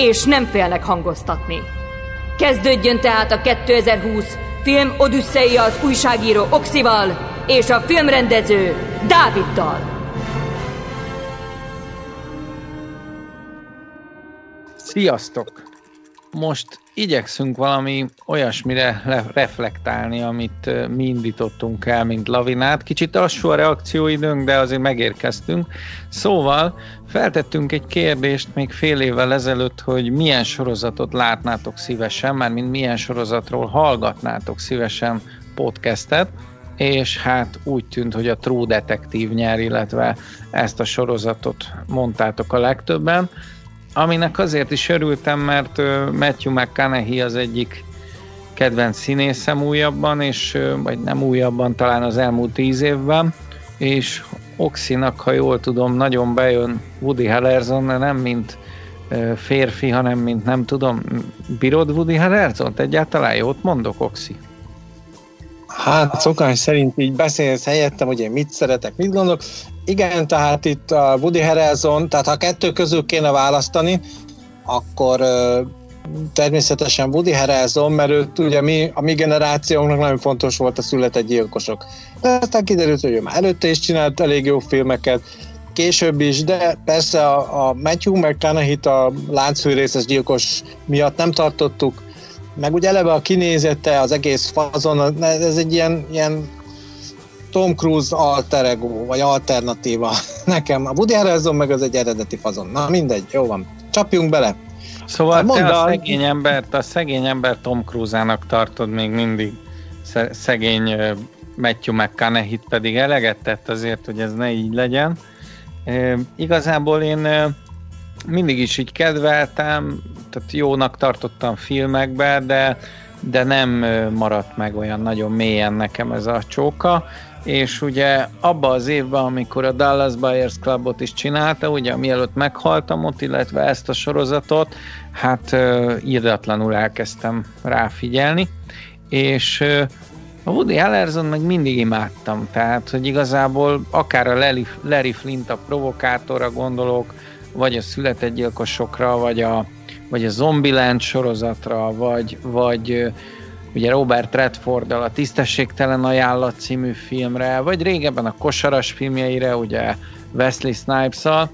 és nem félnek hangoztatni. Kezdődjön tehát a 2020 film Odüsszeia az újságíró Oxival és a filmrendező Dáviddal. Sziasztok! Most igyekszünk valami olyasmire reflektálni, amit mi indítottunk el, mint lavinát. Kicsit lassú a reakcióidőnk, de azért megérkeztünk. Szóval feltettünk egy kérdést még fél évvel ezelőtt, hogy milyen sorozatot látnátok szívesen, már mint milyen sorozatról hallgatnátok szívesen podcastet, és hát úgy tűnt, hogy a True Detective nyer, illetve ezt a sorozatot mondtátok a legtöbben aminek azért is örültem, mert Matthew McConaughey az egyik kedvenc színészem újabban, és vagy nem újabban, talán az elmúlt tíz évben, és Oxinak, ha jól tudom, nagyon bejön Woody Harrelson, de nem mint férfi, hanem mint nem tudom, bírod Woody Harrelson? Egyáltalán jót mondok, Oxi? Hát szokás szerint így beszélsz helyettem, hogy én mit szeretek, mit gondolok. Igen, tehát itt a Woody Harrelson, tehát ha kettő közül kéne választani, akkor természetesen Woody Harrelson, mert őt ugye mi, a mi generációnknak nagyon fontos volt a született gyilkosok. De aztán kiderült, hogy ő már előtte is csinált elég jó filmeket, később is, de persze a, a Matthew McConaughey-t a láncfűrészes gyilkos miatt nem tartottuk, meg ugye eleve a kinézete, az egész fazon, ez egy ilyen, ilyen Tom Cruise alter ego, vagy alternatíva. Nekem a Woody Harrelson meg az egy eredeti fazon. Na mindegy, jó van. Csapjunk bele. Szóval Mondd te a szegény embert, a szegény ember Tom Cruise-ának tartod még mindig szegény Matthew McConaughey-t pedig eleget tett azért, hogy ez ne így legyen. E, igazából én mindig is így kedveltem, tehát jónak tartottam filmekbe, de, de nem maradt meg olyan nagyon mélyen nekem ez a csóka és ugye abba az évben, amikor a Dallas Buyers Clubot is csinálta, ugye mielőtt meghaltam ott, illetve ezt a sorozatot, hát uh, írdatlanul elkezdtem ráfigyelni, és a Woody Harrelson meg mindig imádtam, tehát, hogy igazából akár a Larry, Larry Flint a provokátorra gondolok, vagy a született gyilkosokra, vagy a, vagy a Zombieland sorozatra, vagy, vagy ugye Robert Redforddal a Tisztességtelen ajánlat című filmre, vagy régebben a kosaras filmjeire, ugye Wesley Snipes-al.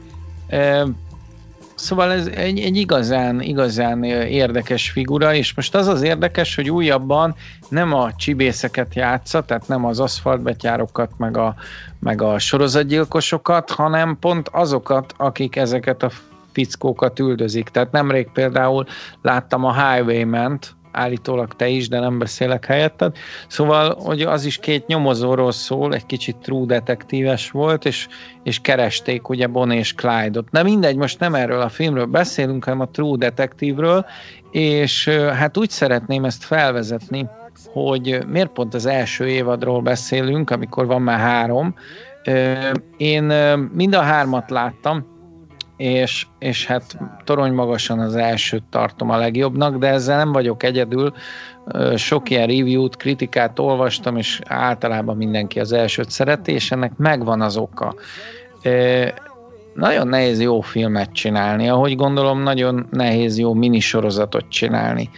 Szóval ez egy, egy igazán, igazán érdekes figura, és most az az érdekes, hogy újabban nem a csibészeket játsza, tehát nem az aszfaltbetyárokat, meg a, meg a sorozatgyilkosokat, hanem pont azokat, akik ezeket a fickókat üldözik. Tehát nemrég például láttam a Highwayment, állítólag te is, de nem beszélek helyetted. Szóval, hogy az is két nyomozóról szól, egy kicsit true detektíves volt, és, és keresték ugye Bon és Clyde-ot. Na mindegy, most nem erről a filmről beszélünk, hanem a true detektívről, és hát úgy szeretném ezt felvezetni, hogy miért pont az első évadról beszélünk, amikor van már három. Én mind a hármat láttam, és, és hát torony magasan az elsőt tartom a legjobbnak, de ezzel nem vagyok egyedül. Sok ilyen review-t, kritikát olvastam, és általában mindenki az elsőt szereti, és ennek megvan az oka. Nagyon nehéz jó filmet csinálni, ahogy gondolom nagyon nehéz jó minisorozatot csinálni.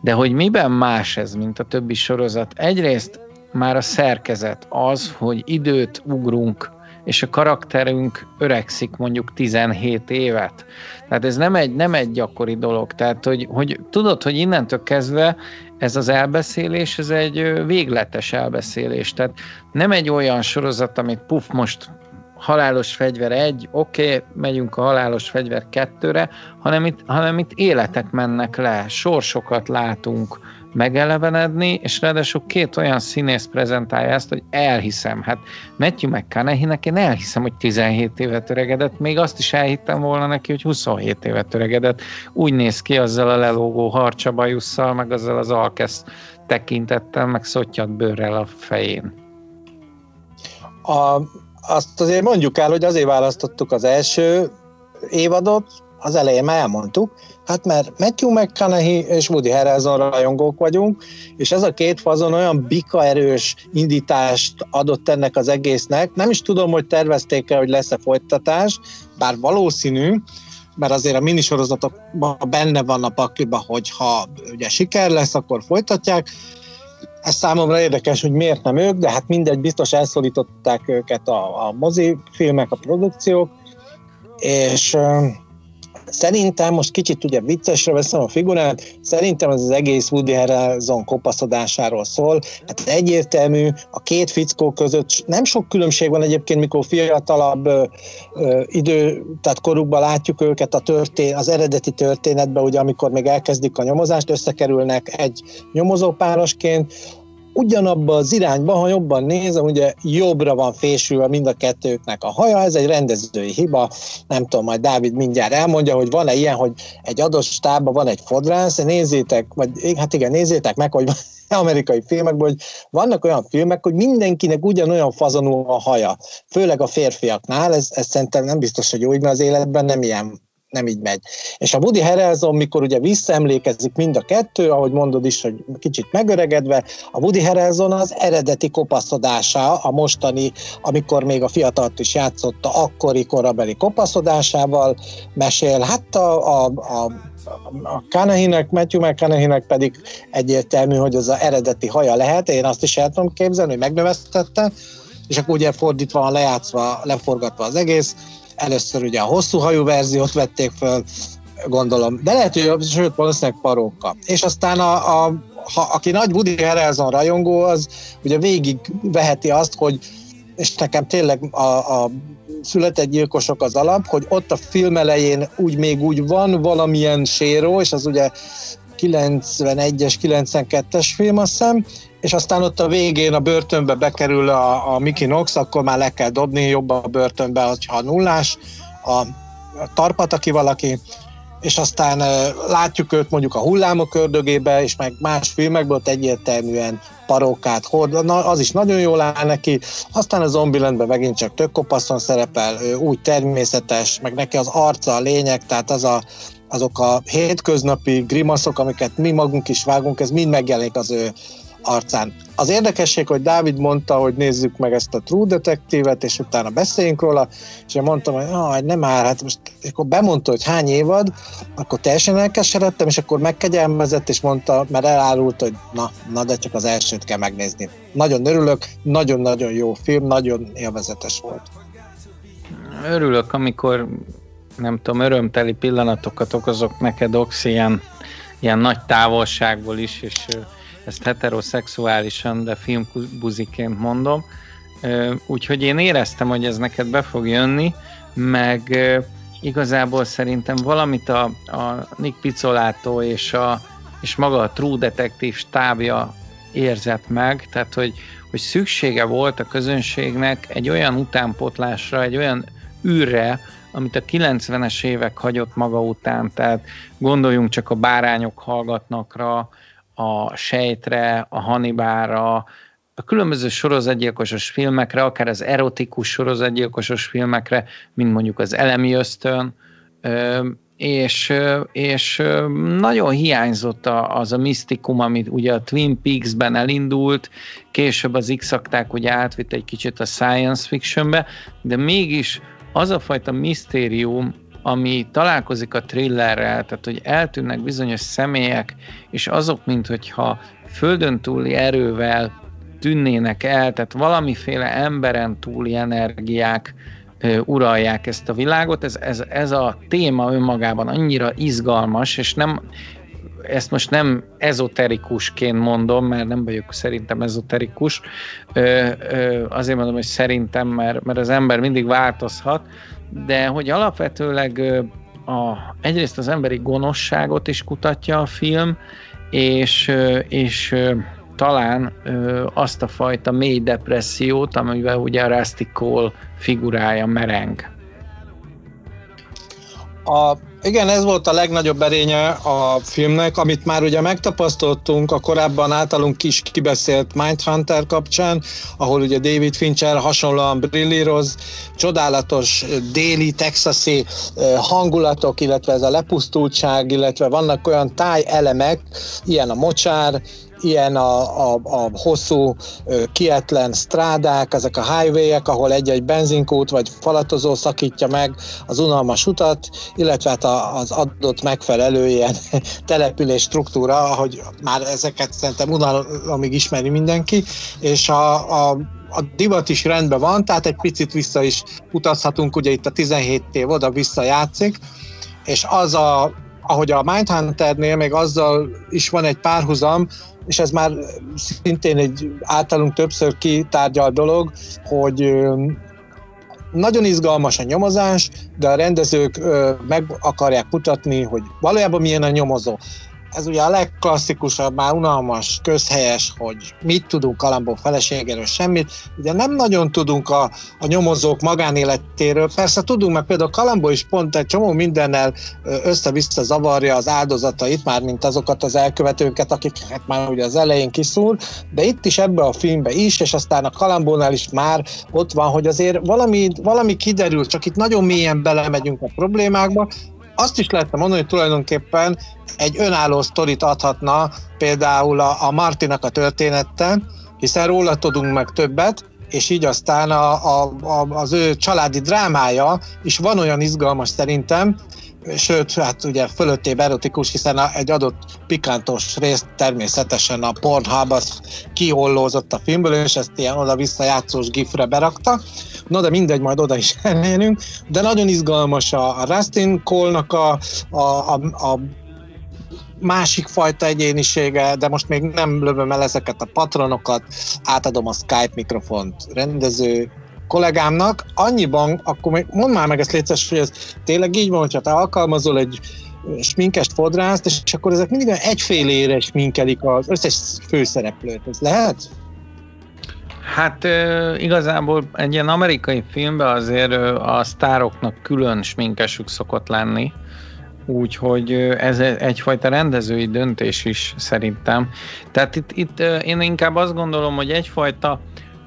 De hogy miben más ez, mint a többi sorozat? Egyrészt már a szerkezet az, hogy időt ugrunk és a karakterünk öregszik mondjuk 17 évet. Tehát ez nem egy, nem egy gyakori dolog. Tehát, hogy, hogy tudod, hogy innentől kezdve ez az elbeszélés, ez egy végletes elbeszélés. Tehát nem egy olyan sorozat, amit puf, most halálos fegyver egy, oké, okay, megyünk a halálos fegyver kettőre, hanem itt, hanem itt életek mennek le, sorsokat látunk, megelevenedni, és ráadásul két olyan színész prezentálja ezt, hogy elhiszem. Hát Matthew McConaughey-nek én elhiszem, hogy 17 évet öregedett, még azt is elhittem volna neki, hogy 27 évet öregedett. Úgy néz ki azzal a lelógó harcsabajusszal, meg azzal az alkesz tekintettel, meg szottyat bőrrel a fején. A, azt azért mondjuk el, hogy azért választottuk az első évadot, az elején már elmondtuk, hát mert Matthew McConaughey és Woody Harrelson rajongók vagyunk, és ez a két fazon olyan bika erős indítást adott ennek az egésznek. Nem is tudom, hogy tervezték-e, hogy lesz-e folytatás, bár valószínű, mert azért a minisorozatokban benne van a pakliba, hogy ha ugye siker lesz, akkor folytatják. Ez számomra érdekes, hogy miért nem ők, de hát mindegy, biztos elszólították őket a, a mozifilmek, a produkciók, és Szerintem, most kicsit ugye viccesre veszem a figurát, szerintem ez az egész Woody Harrelson kopaszodásáról szól. Hát egyértelmű, a két fickó között nem sok különbség van egyébként, mikor fiatalabb ö, ö, idő, tehát korukban látjuk őket a történ, az eredeti történetben, ugye amikor még elkezdik a nyomozást, összekerülnek egy nyomozópárosként, ugyanabba az irányba, ha jobban nézem, ugye jobbra van fésülve mind a kettőknek a haja, ez egy rendezői hiba, nem tudom, majd Dávid mindjárt elmondja, hogy van-e ilyen, hogy egy adott stábban van egy fodrász, nézzétek, vagy hát igen, nézzétek meg, hogy amerikai filmekben, hogy vannak olyan filmek, hogy mindenkinek ugyanolyan fazonú a haja, főleg a férfiaknál, ez, ez szerintem nem biztos, hogy úgy, mert az életben nem ilyen nem így megy. És a Woody Harrelson, mikor ugye visszaemlékezik mind a kettő, ahogy mondod is, hogy kicsit megöregedve, a Woody Harrelson az eredeti kopaszodása, a mostani, amikor még a fiatalt is játszotta, akkori korabeli kopaszodásával mesél. Hát a, a, a a Kanahinek, Matthew McConaughey-nek pedig egyértelmű, hogy az a eredeti haja lehet, én azt is el tudom képzelni, hogy megnövesztette, és akkor ugye fordítva van lejátszva, leforgatva az egész, Először ugye a hosszú hajú verziót vették föl, gondolom, de lehet, hogy sőt, valószínűleg paróka. És aztán a, a ha, aki nagy Woody Harrelson rajongó, az ugye végig veheti azt, hogy és nekem tényleg a, a született gyilkosok az alap, hogy ott a film elején úgy még úgy van valamilyen séró, és az ugye 91-es, 92-es film, azt hiszem, és aztán ott a végén a börtönbe bekerül a, a Mickey Knox, akkor már le kell dobni jobban a börtönbe, ha nullás, a, a tarpat, aki valaki, és aztán látjuk őt mondjuk a hullámok ördögébe, és meg más filmekből ott egyértelműen parókát hord, na, az is nagyon jól áll neki, aztán a Zombielandben megint csak tök kopaszon szerepel, ő úgy természetes, meg neki az arca a lényeg, tehát az a, azok a hétköznapi grimaszok, amiket mi magunk is vágunk, ez mind megjelenik az ő arcán. Az érdekesség, hogy Dávid mondta, hogy nézzük meg ezt a True Detective-et, és utána beszéljünk róla, és én mondtam, hogy ah, nem már, hát most akkor bemondta, hogy hány évad, akkor teljesen elkeseredtem, és akkor megkegyelmezett, és mondta, mert elárult, hogy na, na, de csak az elsőt kell megnézni. Nagyon örülök, nagyon-nagyon jó film, nagyon élvezetes volt. Örülök, amikor nem tudom, örömteli pillanatokat okozok neked, Ox, ilyen, ilyen nagy távolságból is, és ezt heteroszexuálisan, de filmbuziként mondom. Úgyhogy én éreztem, hogy ez neked be fog jönni, meg igazából szerintem valamit a, a Nick Pizzolatto és, a, és maga a True Detective stábja érzett meg, tehát hogy, hogy szüksége volt a közönségnek egy olyan utánpotlásra, egy olyan űrre, amit a 90-es évek hagyott maga után, tehát gondoljunk csak a bárányok hallgatnakra, a Sejtre, a Hannibalra, a különböző sorozatgyilkosos filmekre, akár az erotikus sorozatgyilkosos filmekre, mint mondjuk az Elemi Ösztön, és, és nagyon hiányzott az a misztikum, amit ugye a Twin Peaks-ben elindult, később az x ugye átvitt egy kicsit a science fictionbe, de mégis az a fajta misztérium, ami találkozik a thrillerrel, tehát hogy eltűnnek bizonyos személyek, és azok, mint hogyha földön túli erővel tűnnének el, tehát valamiféle emberen túli energiák ö, uralják ezt a világot. Ez, ez, ez a téma önmagában annyira izgalmas, és nem, ezt most nem ezoterikusként mondom, mert nem vagyok szerintem ezoterikus, ö, ö, azért mondom, hogy szerintem, mert, mert az ember mindig változhat, de hogy alapvetőleg a, egyrészt az emberi gonoszságot is kutatja a film, és, és talán azt a fajta mély depressziót, amivel ugye a Rusty Cole figurája mereng. A igen, ez volt a legnagyobb erénye a filmnek, amit már ugye megtapasztaltunk a korábban általunk is kibeszélt Mindhunter kapcsán, ahol ugye David Fincher hasonlóan brillíroz, csodálatos déli, texasi hangulatok, illetve ez a lepusztultság, illetve vannak olyan táj elemek, ilyen a mocsár, ilyen a, a, a hosszú, kietlen strádák, ezek a highway-ek, ahol egy-egy benzinkút vagy falatozó szakítja meg az unalmas utat, illetve hát az adott megfelelő ilyen település struktúra, ahogy már ezeket szerintem unalomig ismeri mindenki, és a, a, a divat is rendben van, tehát egy picit vissza is utazhatunk, ugye itt a 17 év oda-vissza játszik, és az a, ahogy a Mindhunternél még azzal is van egy párhuzam, és ez már szintén egy általunk többször kitárgyalt dolog, hogy nagyon izgalmas a nyomozás, de a rendezők meg akarják mutatni, hogy valójában milyen a nyomozó ez ugye a legklasszikusabb, már unalmas, közhelyes, hogy mit tudunk Kalambó feleségéről, semmit. Ugye nem nagyon tudunk a, a nyomozók magánéletéről. Persze tudunk, mert például Kalambó is pont egy csomó mindennel össze-vissza zavarja az áldozatait, már mint azokat az elkövetőket, akiket hát már ugye az elején kiszúr, de itt is ebbe a filmbe is, és aztán a Kalambónál is már ott van, hogy azért valami, valami kiderül, csak itt nagyon mélyen belemegyünk a problémákba, azt is lehetne mondani, hogy tulajdonképpen egy önálló sztorit adhatna például a, a Martinak a története, hiszen róla tudunk meg többet, és így aztán a, a, a, az ő családi drámája is van olyan izgalmas szerintem, sőt, hát ugye fölöttébb erotikus, hiszen egy adott pikántos részt természetesen a Pornhub az kihollózott a filmből, és ezt ilyen oda-vissza játszós gifre berakta. Na de mindegy, majd oda is elérünk. De nagyon izgalmas a, a Rustin Cole-nak a, a, a, a másik fajta egyénisége, de most még nem lövöm el ezeket a patronokat, átadom a Skype mikrofont rendező kollégámnak, annyiban, akkor mondd már meg ezt létszes, hogy ez tényleg így van, hogyha te alkalmazol egy sminkest fodrászt, és akkor ezek mindig egyfélére sminkelik az összes főszereplőt. Ez lehet? Hát igazából egy ilyen amerikai filmben azért a sztároknak külön sminkesük szokott lenni, úgyhogy ez egyfajta rendezői döntés is szerintem. Tehát itt, itt én inkább azt gondolom, hogy egyfajta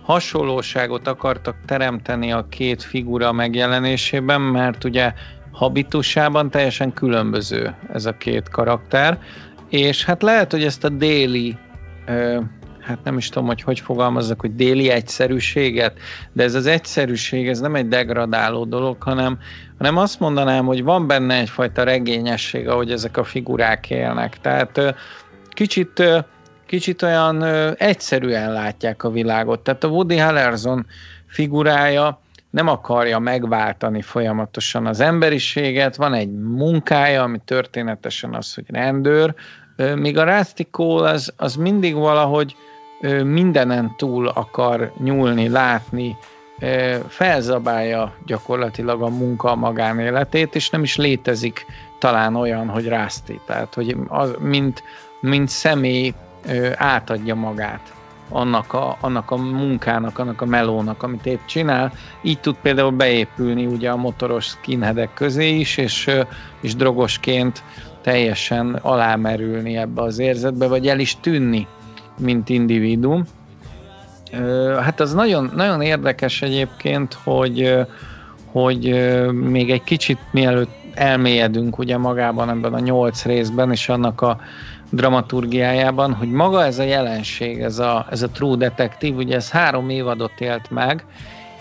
hasonlóságot akartak teremteni a két figura megjelenésében, mert ugye habitusában teljesen különböző ez a két karakter, és hát lehet, hogy ezt a déli hát nem is tudom, hogy hogy fogalmazzak, hogy déli egyszerűséget, de ez az egyszerűség, ez nem egy degradáló dolog, hanem, hanem azt mondanám, hogy van benne egyfajta regényesség, ahogy ezek a figurák élnek. Tehát kicsit kicsit olyan egyszerűen látják a világot. Tehát a Woody Harrelson figurája nem akarja megváltani folyamatosan az emberiséget, van egy munkája, ami történetesen az, hogy rendőr, míg a Rusty Cole az, az mindig valahogy mindenen túl akar nyúlni, látni, felzabálja gyakorlatilag a munka a magánéletét, és nem is létezik talán olyan, hogy Rusty, tehát hogy az, mint, mint személy átadja magát annak a, annak a munkának, annak a melónak, amit épp csinál. Így tud például beépülni ugye a motoros skinheadek közé is, és, és drogosként teljesen alámerülni ebbe az érzetbe, vagy el is tűnni mint individuum. Hát az nagyon, nagyon érdekes egyébként, hogy, hogy még egy kicsit mielőtt elmélyedünk ugye magában ebben a nyolc részben, és annak a dramaturgiájában, hogy maga ez a jelenség, ez a, ez a True Detective, ugye ez három évadot élt meg,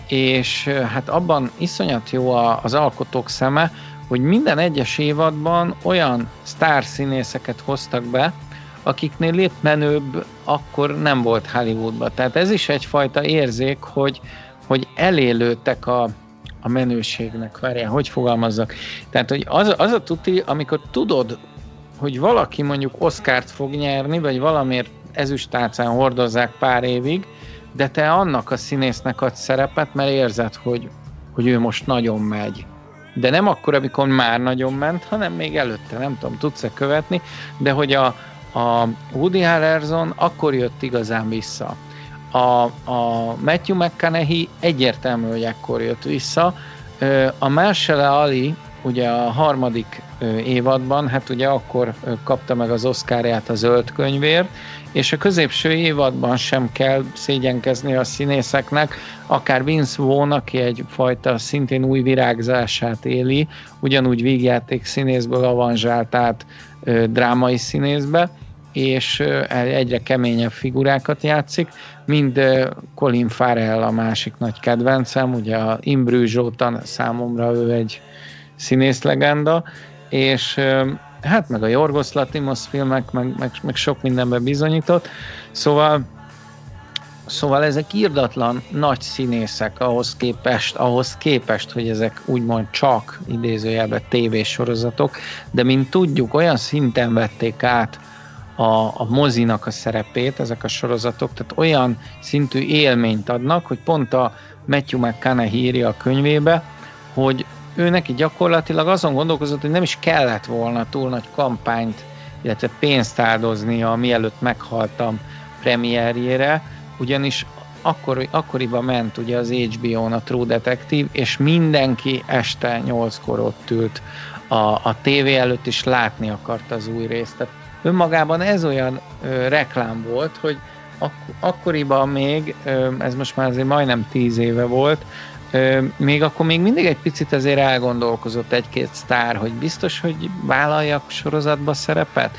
és hát abban iszonyat jó az alkotók szeme, hogy minden egyes évadban olyan sztárszínészeket hoztak be, akiknél lép menőbb akkor nem volt Hollywoodban. Tehát ez is egyfajta érzék, hogy, hogy elélődtek a, a menőségnek, várjál, hogy fogalmazzak. Tehát, hogy az, az a tuti, amikor tudod, hogy valaki mondjuk Oszkárt fog nyerni, vagy valamiért ezüstálcán hordozzák pár évig, de te annak a színésznek adsz szerepet, mert érzed, hogy, hogy ő most nagyon megy. De nem akkor, amikor már nagyon ment, hanem még előtte, nem tudom, tudsz-e követni, de hogy a, A Woody Harrelson akkor jött igazán vissza. A, a Matthew McConaughey egyértelmű, hogy ekkor jött vissza. A Marshall Ali ugye a harmadik évadban, hát ugye akkor kapta meg az Oscarját a zöld könyvér, és a középső évadban sem kell szégyenkezni a színészeknek, akár Vince Vaughn, aki egyfajta szintén új virágzását éli, ugyanúgy vígjáték színészből avanzsált át drámai színészbe, és egyre keményebb figurákat játszik, mind Colin Farrell a másik nagy kedvencem, ugye a Imbrű Zsótan számomra ő egy színészlegenda, és hát meg a Jorgos Latimos filmek, meg, meg, meg sok mindenben bizonyított, szóval Szóval ezek írdatlan nagy színészek ahhoz képest, ahhoz képest, hogy ezek úgymond csak idézőjelben tévésorozatok, de mint tudjuk, olyan szinten vették át a, a mozinak a szerepét, ezek a sorozatok, tehát olyan szintű élményt adnak, hogy pont a Matthew McConaughey írja a könyvébe, hogy ő neki gyakorlatilag azon gondolkozott, hogy nem is kellett volna túl nagy kampányt, illetve pénzt áldoznia, mielőtt meghaltam premierjére, ugyanis akkor, akkoriban ment ugye az HBO-n a True Detective, és mindenki este nyolckor ott ült a, a tévé előtt, is látni akart az új részt. Tehát önmagában ez olyan ö, reklám volt, hogy ak- akkoriban még, ö, ez most már azért majdnem tíz éve volt, még akkor még mindig egy picit azért elgondolkozott egy-két sztár, hogy biztos, hogy vállaljak sorozatba szerepet,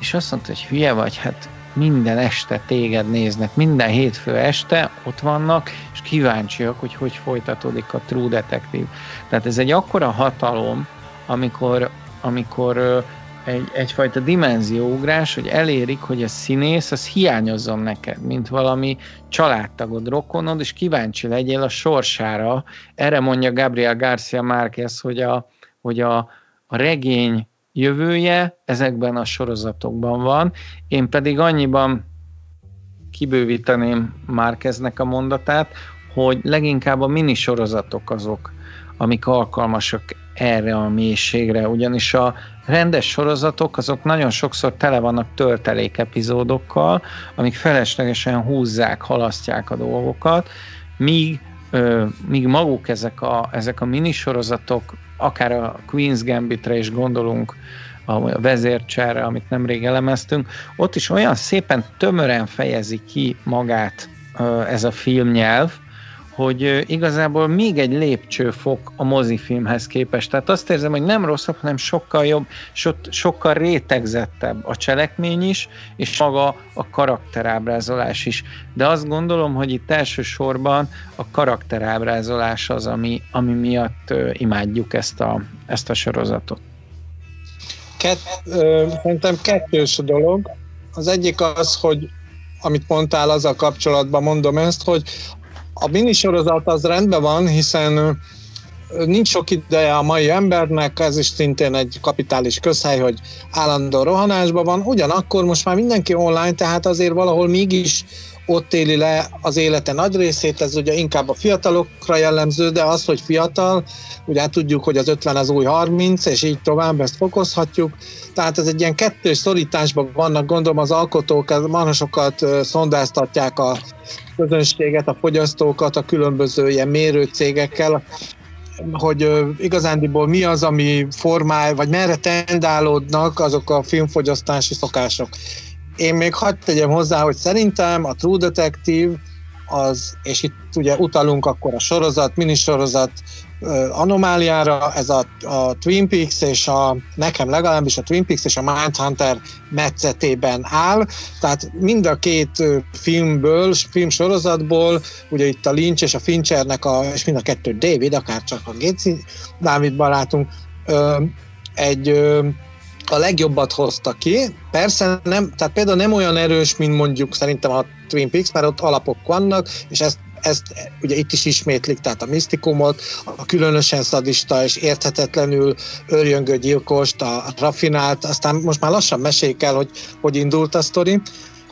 és azt mondta, hogy hülye vagy, hát minden este téged néznek, minden hétfő este ott vannak, és kíváncsiak, hogy hogy folytatódik a True Detective. Tehát ez egy akkora hatalom, amikor, amikor egy, egyfajta dimenzióugrás, hogy elérik, hogy a színész az hiányozzon neked, mint valami családtagod, rokonod, és kíváncsi legyél a sorsára. Erre mondja Gabriel Garcia Márquez, hogy a, hogy a, a regény jövője ezekben a sorozatokban van. Én pedig annyiban kibővíteném Márkeznek a mondatát, hogy leginkább a minisorozatok azok, amik alkalmasak erre a mélységre, ugyanis a rendes sorozatok azok nagyon sokszor tele vannak töltelék epizódokkal, amik feleslegesen húzzák, halasztják a dolgokat, míg, ö, míg maguk ezek a, ezek a minisorozatok, akár a Queen's Gambitre is gondolunk, a vezércserre, amit nemrég elemeztünk, ott is olyan szépen tömören fejezi ki magát ez a filmnyelv, hogy igazából még egy lépcsőfok a mozifilmhez képest. Tehát azt érzem, hogy nem rosszabb, hanem sokkal jobb, so, sokkal rétegzettebb a cselekmény is, és maga a karakterábrázolás is. De azt gondolom, hogy itt elsősorban a karakterábrázolás az, ami, ami miatt imádjuk ezt a, ezt a sorozatot. Kett, ö, szerintem kettős a dolog. Az egyik az, hogy amit mondtál, azzal kapcsolatban mondom ezt, hogy a minisorozat az rendben van, hiszen nincs sok ideje a mai embernek, ez is szintén egy kapitális közhely, hogy állandó rohanásban van, ugyanakkor most már mindenki online, tehát azért valahol mégis ott éli le az élete nagy részét, ez ugye inkább a fiatalokra jellemző, de az, hogy fiatal, ugye tudjuk, hogy az 50 az új 30, és így tovább, ezt fokozhatjuk. Tehát ez egy ilyen kettős szorításban vannak, gondolom az alkotók, manasokat szondáztatják a közönséget, a fogyasztókat a különböző ilyen mérőcégekkel, hogy igazándiból mi az, ami formál, vagy merre tendálódnak azok a filmfogyasztási szokások. Én még hagyd tegyem hozzá, hogy szerintem a True Detective az, és itt ugye utalunk akkor a sorozat, minisorozat anomáliára, ez a, a Twin Peaks és a, nekem legalábbis a Twin Peaks és a Mindhunter metszetében áll, tehát mind a két filmből, filmsorozatból, ugye itt a Lynch és a Finchernek, a, és mind a kettő David, akár csak a Géci Dávid barátunk, egy a legjobbat hozta ki. Persze nem, tehát például nem olyan erős, mint mondjuk szerintem a Twin Peaks, mert ott alapok vannak, és ezt ezt ugye itt is ismétlik, tehát a misztikumot, a különösen szadista és érthetetlenül örjöngő gyilkost, a rafinált, aztán most már lassan meséljük el, hogy hogy indult a sztori.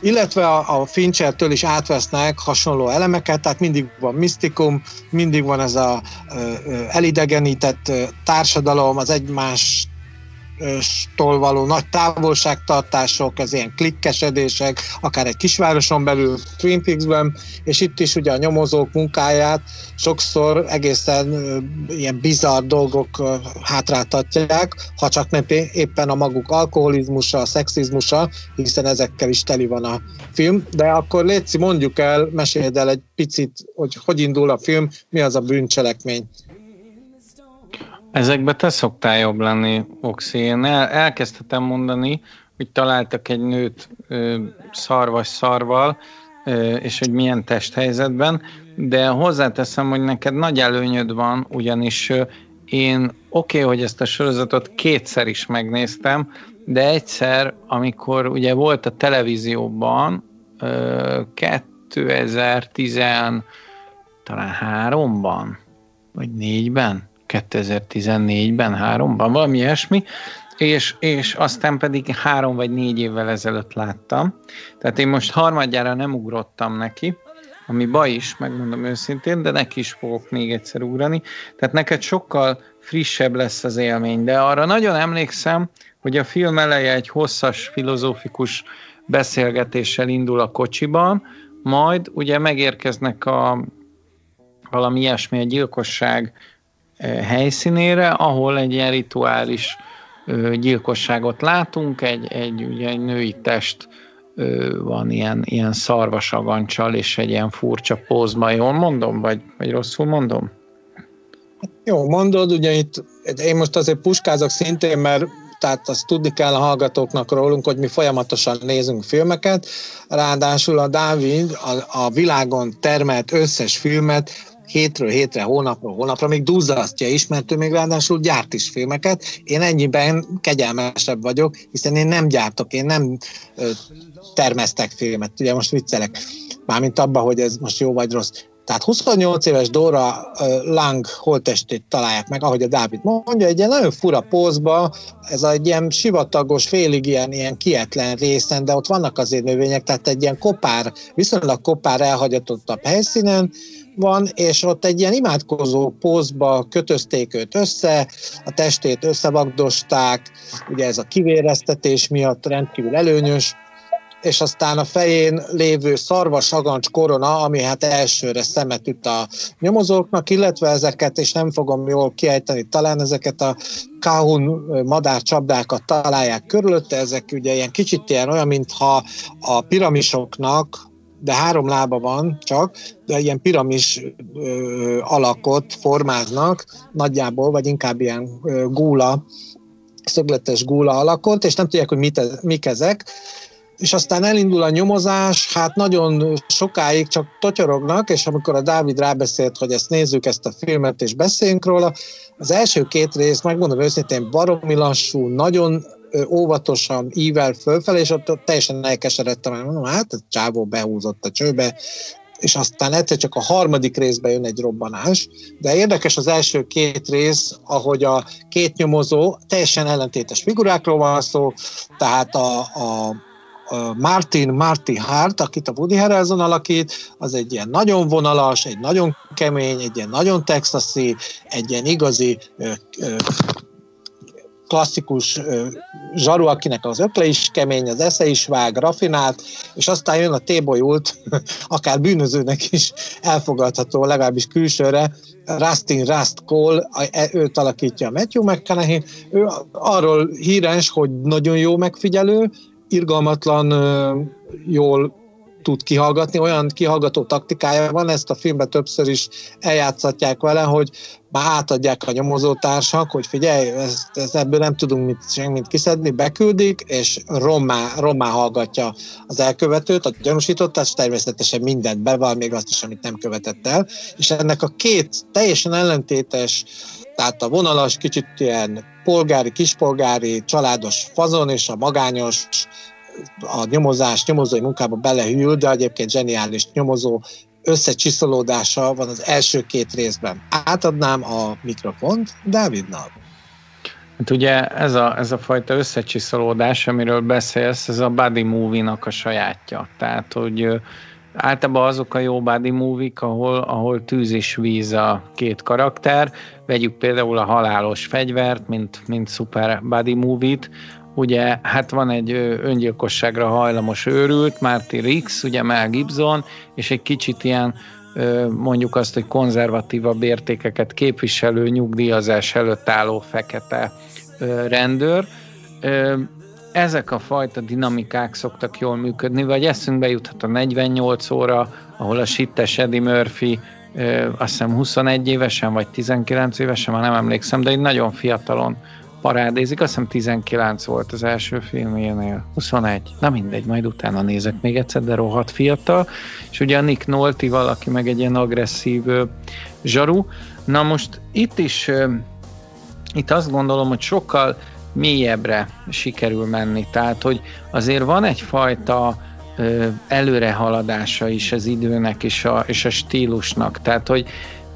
Illetve a, a Finchertől is átvesznek hasonló elemeket, tehát mindig van misztikum, mindig van ez a ö, ö, elidegenített társadalom, az egymás tól való nagy távolságtartások, ez ilyen klikkesedések, akár egy kisvároson belül Twin Peaks-ben, és itt is ugye a nyomozók munkáját sokszor egészen ilyen bizarr dolgok hátráltatják, ha csak nem éppen a maguk alkoholizmusa, a szexizmusa, hiszen ezekkel is teli van a film, de akkor Léci, mondjuk el, meséld el egy picit, hogy hogy indul a film, mi az a bűncselekmény. Ezekbe te szoktál jobb lenni, Oxi. Én el, elkezdhetem mondani, hogy találtak egy nőt ö, szarvas szarval, ö, és hogy milyen testhelyzetben, de hozzáteszem, hogy neked nagy előnyöd van, ugyanis ö, én oké, okay, hogy ezt a sorozatot kétszer is megnéztem, de egyszer, amikor ugye volt a televízióban, ö, 2010 talán háromban, vagy négyben, 2014-ben, háromban, valami ilyesmi, és, és aztán pedig három vagy négy évvel ezelőtt láttam. Tehát én most harmadjára nem ugrottam neki, ami baj is, megmondom őszintén, de neki is fogok még egyszer ugrani. Tehát neked sokkal frissebb lesz az élmény, de arra nagyon emlékszem, hogy a film eleje egy hosszas filozófikus beszélgetéssel indul a kocsiban, majd ugye megérkeznek a valami ilyesmi, a gyilkosság helyszínére, ahol egy ilyen rituális gyilkosságot látunk, egy, egy, ugye egy női test van ilyen, ilyen szarvasagancsal, és egy ilyen furcsa pózban. Jól mondom, vagy, vagy rosszul mondom? Jó, mondod, ugye itt én most azért puskázok szintén, mert tehát azt tudni kell a hallgatóknak rólunk, hogy mi folyamatosan nézünk filmeket, ráadásul a Dávid a, a világon termelt összes filmet hétről hétre, hónapról hónapra még duzzasztja is, mert ő még ráadásul gyárt is filmeket. Én ennyiben kegyelmesebb vagyok, hiszen én nem gyártok, én nem ö, termesztek filmet. Ugye most viccelek, mármint abban, hogy ez most jó vagy rossz. Tehát 28 éves Dora Lang holtestét találják meg, ahogy a Dávid mondja, egy ilyen nagyon fura pózba, ez egy ilyen sivatagos, félig ilyen, ilyen kietlen részen, de ott vannak azért növények, tehát egy ilyen kopár, viszonylag kopár elhagyatottabb helyszínen, van, és ott egy ilyen imádkozó pózba kötözték őt össze, a testét összevagdosták, ugye ez a kivéreztetés miatt rendkívül előnyös, és aztán a fején lévő szarvas agancs korona, ami hát elsőre szemet üt a nyomozóknak, illetve ezeket, és nem fogom jól kiejteni, talán ezeket a kahun madárcsapdákat találják körülötte, ezek ugye ilyen kicsit ilyen olyan, mintha a piramisoknak de három lába van csak, de ilyen piramis ö, alakot formáznak nagyjából, vagy inkább ilyen ö, gúla, szögletes gúla alakot, és nem tudják, hogy mit, e-, mik ezek, és aztán elindul a nyomozás, hát nagyon sokáig csak totyorognak, és amikor a Dávid rábeszélt, hogy ezt nézzük, ezt a filmet, és beszéljünk róla, az első két rész, megmondom őszintén, baromi lassú, nagyon óvatosan ível fölfelé, és ott, teljesen elkeseredtem, mert mondom, hát a csávó behúzott a csőbe, és aztán egyszer csak a harmadik részben jön egy robbanás, de érdekes az első két rész, ahogy a két nyomozó, teljesen ellentétes figurákról van szó, tehát a, a Martin Marty Hart, akit a Woody Harrelson alakít, az egy ilyen nagyon vonalas, egy nagyon kemény, egy ilyen nagyon texasi, egy ilyen igazi klasszikus zsaru, akinek az ökle is kemény, az esze is vág, rafinált, és aztán jön a tébolyult, akár bűnözőnek is elfogadható, legalábbis külsőre, Rustin Rust Cole, e, őt alakítja a Matthew McConaughey, ő arról híres, hogy nagyon jó megfigyelő, irgalmatlan, jól tud kihallgatni, olyan kihallgató taktikája van, ezt a filmben többször is eljátszatják vele, hogy már átadják a nyomozótársak, hogy figyelj, ezt, ezt ebből nem tudunk mit, semmit kiszedni, beküldik, és rommá, rommá hallgatja az elkövetőt, a gyanúsítottat, és természetesen mindent beval, még azt is, amit nem követett el. És ennek a két teljesen ellentétes tehát a vonalas, kicsit ilyen polgári, kispolgári, családos fazon és a magányos a nyomozás, nyomozói munkába belehűl, de egyébként zseniális nyomozó összecsiszolódása van az első két részben. Átadnám a mikrofont Dávidnak. Hát ugye ez a, ez a fajta összecsiszolódás, amiről beszélsz, ez a body movie-nak a sajátja. Tehát, hogy általában azok a jó body movie ahol, ahol tűz és víz a két karakter. Vegyük például a halálos fegyvert, mint, mint super body movie-t, ugye hát van egy öngyilkosságra hajlamos őrült, Marty Rix, ugye Mel Gibson, és egy kicsit ilyen mondjuk azt, hogy konzervatívabb értékeket képviselő, nyugdíjazás előtt álló fekete rendőr. Ezek a fajta dinamikák szoktak jól működni, vagy eszünkbe juthat a 48 óra, ahol a sittes Eddie Murphy azt hiszem 21 évesen, vagy 19 évesen, már nem emlékszem, de egy nagyon fiatalon parádézik, azt hiszem 19 volt az első filmjénél, 21, na mindegy, majd utána nézek még egyszer, de rohadt fiatal, és ugye a Nick Nolte valaki meg egy ilyen agresszív zsaru. Na most itt is, itt azt gondolom, hogy sokkal mélyebbre sikerül menni, tehát hogy azért van egyfajta előrehaladása is az időnek és a, és a stílusnak, tehát hogy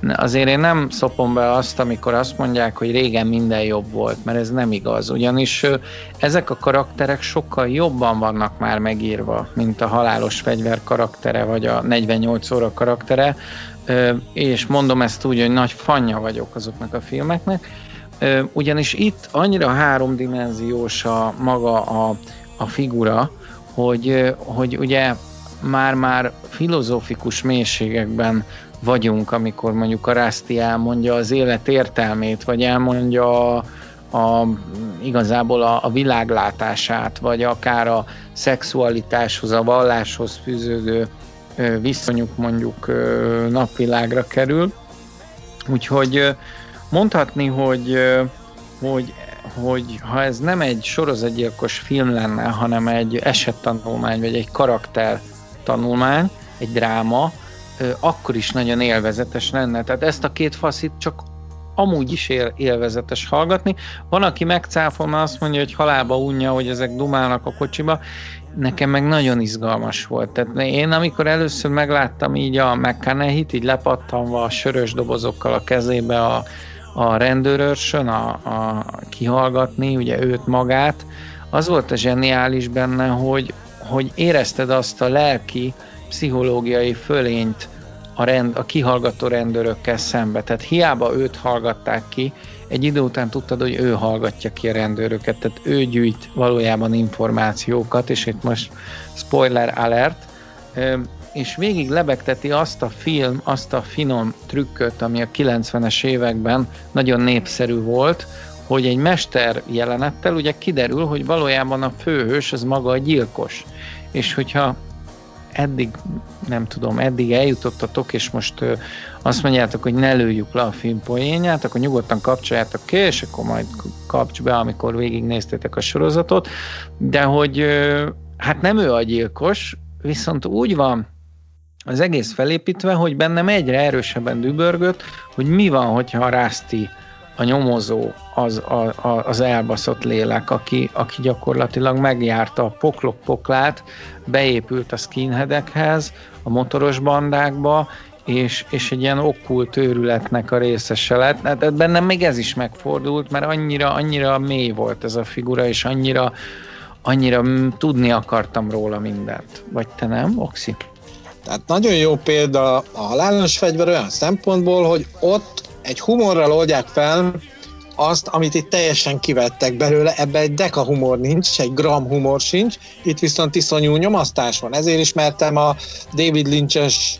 azért én nem szopom be azt, amikor azt mondják, hogy régen minden jobb volt, mert ez nem igaz. Ugyanis ezek a karakterek sokkal jobban vannak már megírva, mint a halálos fegyver karaktere, vagy a 48 óra karaktere, és mondom ezt úgy, hogy nagy fanya vagyok azoknak a filmeknek, ugyanis itt annyira háromdimenziós a maga a, a figura, hogy, hogy ugye már-már filozófikus mélységekben vagyunk, amikor mondjuk a Rászti elmondja az élet értelmét, vagy elmondja a, a, igazából a, a világlátását, vagy akár a szexualitáshoz, a valláshoz fűződő viszonyuk mondjuk napvilágra kerül. Úgyhogy mondhatni, hogy, hogy, hogy ha ez nem egy sorozatgyilkos film lenne, hanem egy esettanulmány, vagy egy karakter tanulmány, egy dráma, akkor is nagyon élvezetes lenne. Tehát ezt a két faszit csak amúgy is él, élvezetes hallgatni. Van, aki megcáfol, mert azt mondja, hogy halába unja, hogy ezek dumálnak a kocsiba. Nekem meg nagyon izgalmas volt. Tehát én amikor először megláttam így a McConaughey-t, így lepattanva a sörös dobozokkal a kezébe a, a rendőrörsön, a, a kihallgatni, ugye őt magát, az volt a zseniális benne, hogy, hogy érezted azt a lelki, pszichológiai fölényt a, rend, a kihallgató rendőrökkel szembe. Tehát hiába őt hallgatták ki, egy idő után tudtad, hogy ő hallgatja ki a rendőröket, tehát ő gyűjt valójában információkat, és itt most spoiler alert, és végig lebegteti azt a film, azt a finom trükköt, ami a 90-es években nagyon népszerű volt, hogy egy mester jelenettel ugye kiderül, hogy valójában a főhős az maga a gyilkos. És hogyha eddig, nem tudom, eddig eljutottatok, és most ö, azt mondjátok, hogy ne lőjük le a film poénját, akkor nyugodtan kapcsoljátok ki, és akkor majd kapcs be, amikor végignéztétek a sorozatot, de hogy ö, hát nem ő a gyilkos, viszont úgy van az egész felépítve, hogy bennem egyre erősebben dübörgött, hogy mi van, hogyha a Rászti a nyomozó az, a, a, az elbaszott lélek, aki, aki gyakorlatilag megjárta a poklok poklát, beépült a skinheadekhez, a motoros bandákba, és, és egy ilyen okkult őrületnek a részese lett. Hát bennem még ez is megfordult, mert annyira, annyira mély volt ez a figura, és annyira, annyira tudni akartam róla mindent. Vagy te nem, Oxi? Tehát nagyon jó példa a halálos fegyver olyan szempontból, hogy ott egy humorral oldják fel azt, amit itt teljesen kivettek belőle, ebbe egy deka humor nincs, egy gram humor sincs, itt viszont iszonyú nyomasztás van. Ezért ismertem a David Lynch-es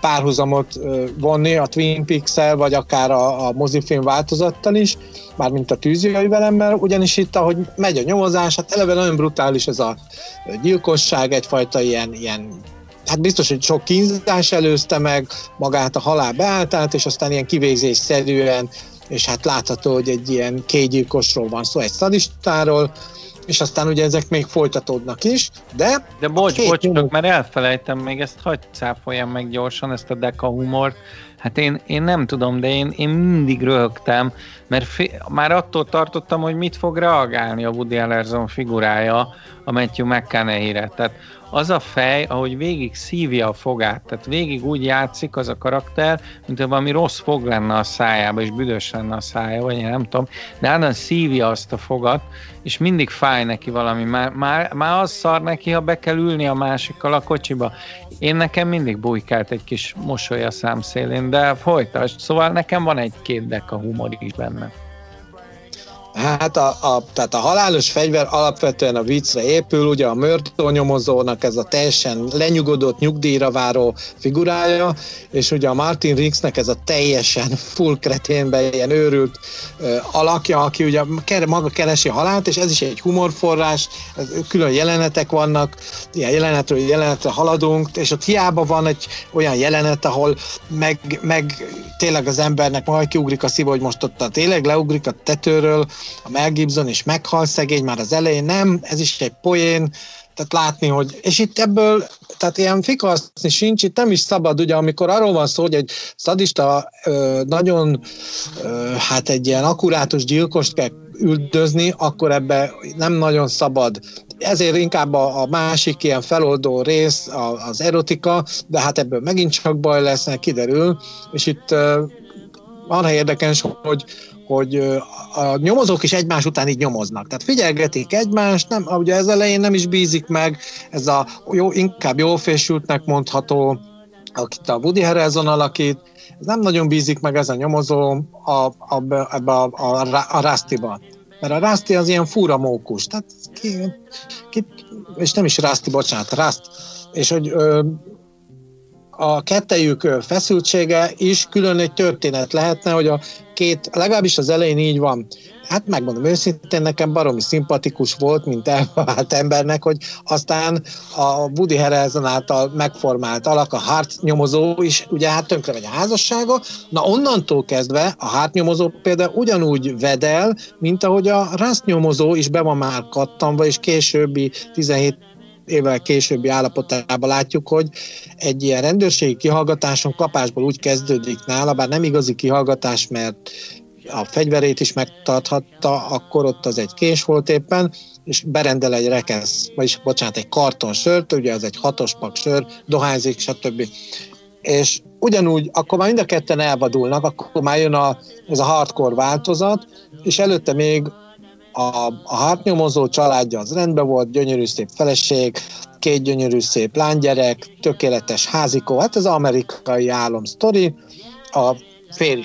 párhuzamot vonni a Twin Peaks-el, vagy akár a, a mozifilm változattal is, mármint a tűzjai velemmel, ugyanis itt, ahogy megy a nyomozás, hát eleve nagyon brutális ez a gyilkosság, egyfajta ilyen, ilyen hát biztos, hogy sok kínzás előzte meg magát a halál beálltát, és aztán ilyen kivégzésszerűen, és hát látható, hogy egy ilyen kégyilkosról van szó, egy szadistáról, és aztán ugye ezek még folytatódnak is, de... De bocs, bocs, nyomó... mert elfelejtem, még ezt hagyd cáfoljam meg gyorsan, ezt a deka humort, Hát én, én nem tudom, de én, én mindig röhögtem, mert fi, már attól tartottam, hogy mit fog reagálni a Woody Allerson figurája a Matthew McConaughey-re. Tehát az a fej, ahogy végig szívja a fogát, tehát végig úgy játszik az a karakter, mint valami rossz fog lenne a szájába, és büdös lenne a szája, vagy én nem tudom, de állandóan szívja azt a fogat, és mindig fáj neki valami. Már, már, már az szar neki, ha be kell ülni a másikkal a kocsiba. Én nekem mindig bujkált egy kis mosoly a számszélén, de folytasd. Szóval nekem van egy-két deka humor is benne. Hát a, a, tehát a halálos fegyver alapvetően a viccre épül, ugye a nyomozónak ez a teljesen lenyugodott, nyugdíjra váró figurája, és ugye a Martin Ringsnek ez a teljesen full kreténben ilyen őrült ö, alakja, aki ugye maga keresi a halált, és ez is egy humorforrás, külön jelenetek vannak, ilyen jelenetről jelenetre haladunk, és ott hiába van egy olyan jelenet, ahol meg, meg tényleg az embernek majd kiugrik a szíva, hogy most ott a, tényleg leugrik a tetőről, a Mel Gibson, és meghal szegény már az elején, nem, ez is egy poén, tehát látni, hogy, és itt ebből, tehát ilyen fikaszni sincs, itt nem is szabad, ugye, amikor arról van szó, hogy egy szadista nagyon, hát egy ilyen akkurátus gyilkost kell üldözni, akkor ebbe nem nagyon szabad. Ezért inkább a, a másik ilyen feloldó rész az erotika, de hát ebből megint csak baj lesz, kiderül, és itt arra érdekes, hogy, hogy a nyomozók is egymás után így nyomoznak. Tehát figyelgetik egymást, nem, ugye ez elején nem is bízik meg, ez a jó, inkább jól fésültnek mondható, akit a Woody Harrelson alakít, ez nem nagyon bízik meg ez a nyomozó a, a, ebbe a, a, a Rusty-ba. Mert a Rusty az ilyen fura mókus, tehát ki, ki, és nem is Rusty, bocsánat, Rust, és hogy ö, a kettejük feszültsége is külön egy történet lehetne, hogy a két, legalábbis az elején így van. Hát megmondom őszintén, nekem baromi szimpatikus volt, mint elvált embernek, hogy aztán a Woody Harrelson által megformált alak, a Hart nyomozó is ugye hát tönkre megy a házassága, na onnantól kezdve a Hart nyomozó például ugyanúgy vedel, mint ahogy a Rust nyomozó is be van már kattanva, és későbbi 17 évvel későbbi állapotában látjuk, hogy egy ilyen rendőrségi kihallgatáson kapásból úgy kezdődik nála, bár nem igazi kihallgatás, mert a fegyverét is megtarthatta, akkor ott az egy kés volt éppen, és berendel egy rekesz, vagyis bocsánat, egy karton sört, ugye ez egy hatos pak sör, dohányzik, stb. És ugyanúgy, akkor már mind a ketten elvadulnak, akkor már jön a, ez a hardcore változat, és előtte még a, a hátnyomozó családja az rendben volt, gyönyörű szép feleség, két gyönyörű szép lánygyerek, tökéletes házikó, hát az amerikai álom sztori, a férj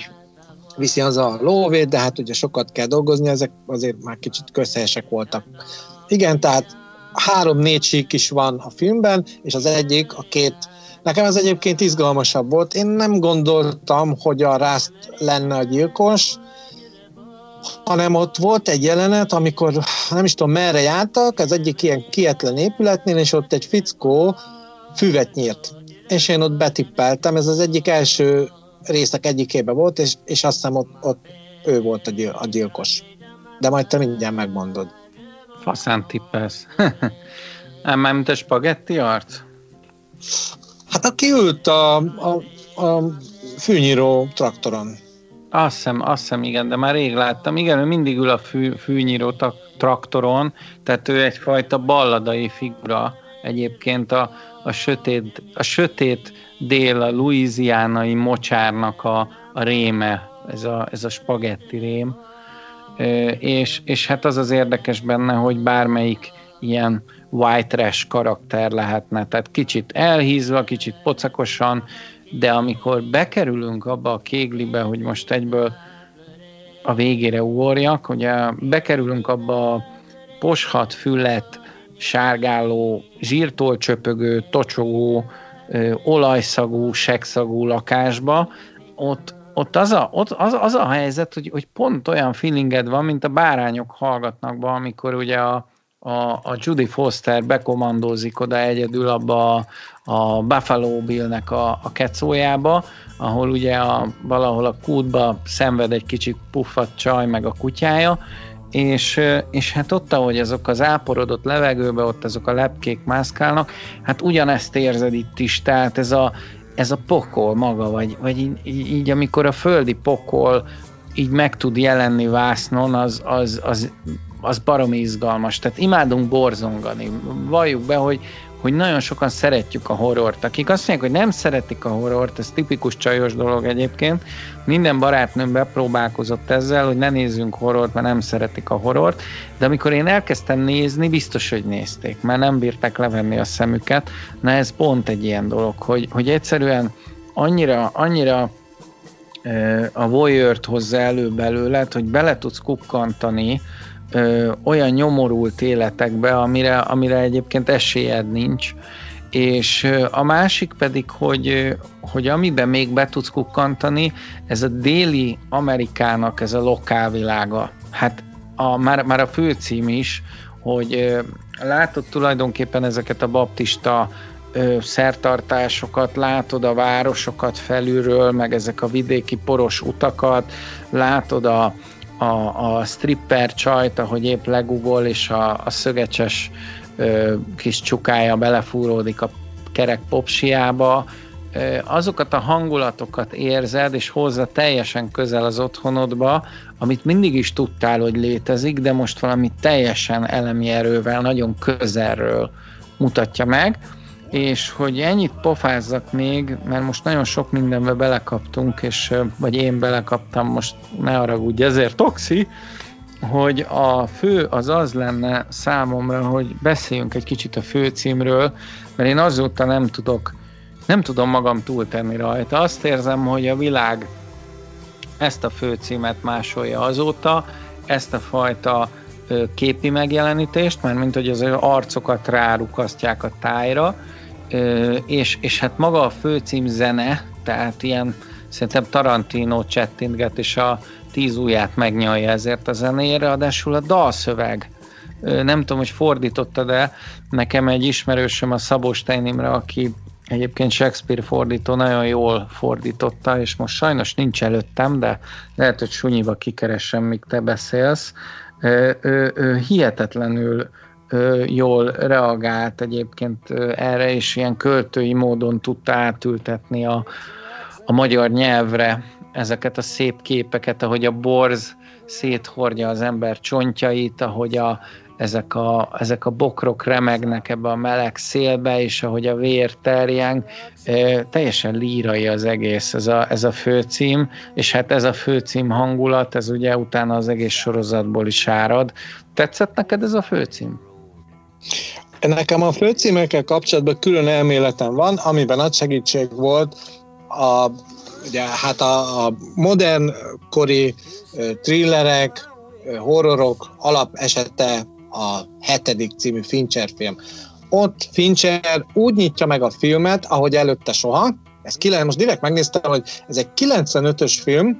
viszi az a lóvét, de hát ugye sokat kell dolgozni, ezek azért már kicsit közhelyesek voltak. Igen, tehát három-négy sík is van a filmben, és az egyik, a két Nekem ez egyébként izgalmasabb volt. Én nem gondoltam, hogy a Rászt lenne a gyilkos, hanem ott volt egy jelenet, amikor nem is tudom merre jártak, az egyik ilyen kietlen épületnél, és ott egy fickó füvet nyírt. És én ott betippeltem, ez az egyik első részek egyikében volt, és, és azt hiszem ott, ott ő volt a, gyil, a gyilkos. De majd te mindjárt megmondod. Faszán tippelsz. nem, már mint a spagetti arc? Hát aki ült a, a, a fűnyíró traktoron. Azt hiszem, azt hiszem, igen, de már rég láttam. Igen, ő mindig ül a fű, fűnyíró traktoron, tehát ő egyfajta balladai figura egyébként a, a, sötét, a sötét dél, a louisianai mocsárnak a, a réme, ez a, ez a spagetti rém. És, és hát az az érdekes benne, hogy bármelyik ilyen white trash karakter lehetne, tehát kicsit elhízva, kicsit pocakosan, de amikor bekerülünk abba a kéglibe, hogy most egyből a végére ugorjak, ugye bekerülünk abba a poshat füllet, sárgáló, zsírtól csöpögő, tocsogó, olajszagú, sekszagú lakásba, ott, ott, az, a, ott az, az a helyzet, hogy, hogy pont olyan feelinged van, mint a bárányok hallgatnak be, amikor ugye a, a, a Judy Foster bekomandózik oda egyedül abba a, a Buffalo Bill-nek a, a kecójába, ahol ugye a, valahol a kútba szenved egy kicsit puffat csaj meg a kutyája, és, és hát ott, ahogy azok az áporodott levegőbe, ott azok a lepkék mászkálnak, hát ugyanezt érzed itt is, tehát ez a, ez a pokol maga, vagy, vagy így, így amikor a földi pokol így meg tud jelenni vásznon, az, az, az, az baromi izgalmas. Tehát imádunk borzongani. Valljuk be, hogy, hogy nagyon sokan szeretjük a horrort. Akik azt mondják, hogy nem szeretik a horrort, ez tipikus csajos dolog egyébként. Minden barátnőm bepróbálkozott ezzel, hogy ne nézzünk horrort, mert nem szeretik a horrort. De amikor én elkezdtem nézni, biztos, hogy nézték, mert nem bírták levenni a szemüket. Na ez pont egy ilyen dolog, hogy, hogy egyszerűen annyira, annyira a voyeur hozza elő belőled, hogy bele tudsz kukkantani ö, olyan nyomorult életekbe, amire, amire egyébként esélyed nincs, és a másik pedig, hogy, hogy amiben még be tudsz kukkantani, ez a déli Amerikának ez a lokálvilága. Hát a, már, már a főcím is, hogy látod tulajdonképpen ezeket a baptista szertartásokat, látod a városokat felülről, meg ezek a vidéki poros utakat, látod a, a, a stripper csajt, ahogy épp legugol, és a, a szögecses ö, kis csukája belefúródik a kerek popsiába, ö, azokat a hangulatokat érzed, és hozza teljesen közel az otthonodba, amit mindig is tudtál, hogy létezik, de most valami teljesen elemi erővel, nagyon közelről mutatja meg, és hogy ennyit pofázzak még, mert most nagyon sok mindenbe belekaptunk, és vagy én belekaptam, most ne haragudj, ezért toxi, hogy a fő az az lenne számomra, hogy beszéljünk egy kicsit a főcímről, mert én azóta nem tudok, nem tudom magam túltenni rajta. Azt érzem, hogy a világ ezt a főcímet másolja azóta, ezt a fajta képi megjelenítést, mert mint hogy az arcokat rárukasztják a tájra, és, és hát maga a főcím zene, tehát ilyen szerintem Tarantino csettintget, és a tíz ujját megnyalja ezért a zenére, adásul a dalszöveg, nem tudom, hogy fordította, de nekem egy ismerősöm a Szabó Stein Imre, aki egyébként Shakespeare fordító nagyon jól fordította, és most sajnos nincs előttem, de lehet, hogy sunyiba kikeresem, míg te beszélsz. Ő, ő, ő hihetetlenül jól reagált egyébként erre, és ilyen költői módon tudta átültetni a, a magyar nyelvre ezeket a szép képeket, ahogy a borz széthordja az ember csontjait, ahogy a, ezek, a, ezek a bokrok remegnek ebbe a meleg szélbe, és ahogy a vér terjeng, teljesen lírai az egész, ez a, ez a főcím, és hát ez a főcím hangulat, ez ugye utána az egész sorozatból is árad. Tetszett neked ez a főcím? Nekem a főcímekkel kapcsolatban külön elméletem van, amiben nagy segítség volt a, ugye, hát a, a modern kori thrillerek, horrorok alapesete a hetedik című Fincher film. Ott Fincher úgy nyitja meg a filmet, ahogy előtte soha. Ez most direkt megnéztem, hogy ez egy 95-ös film,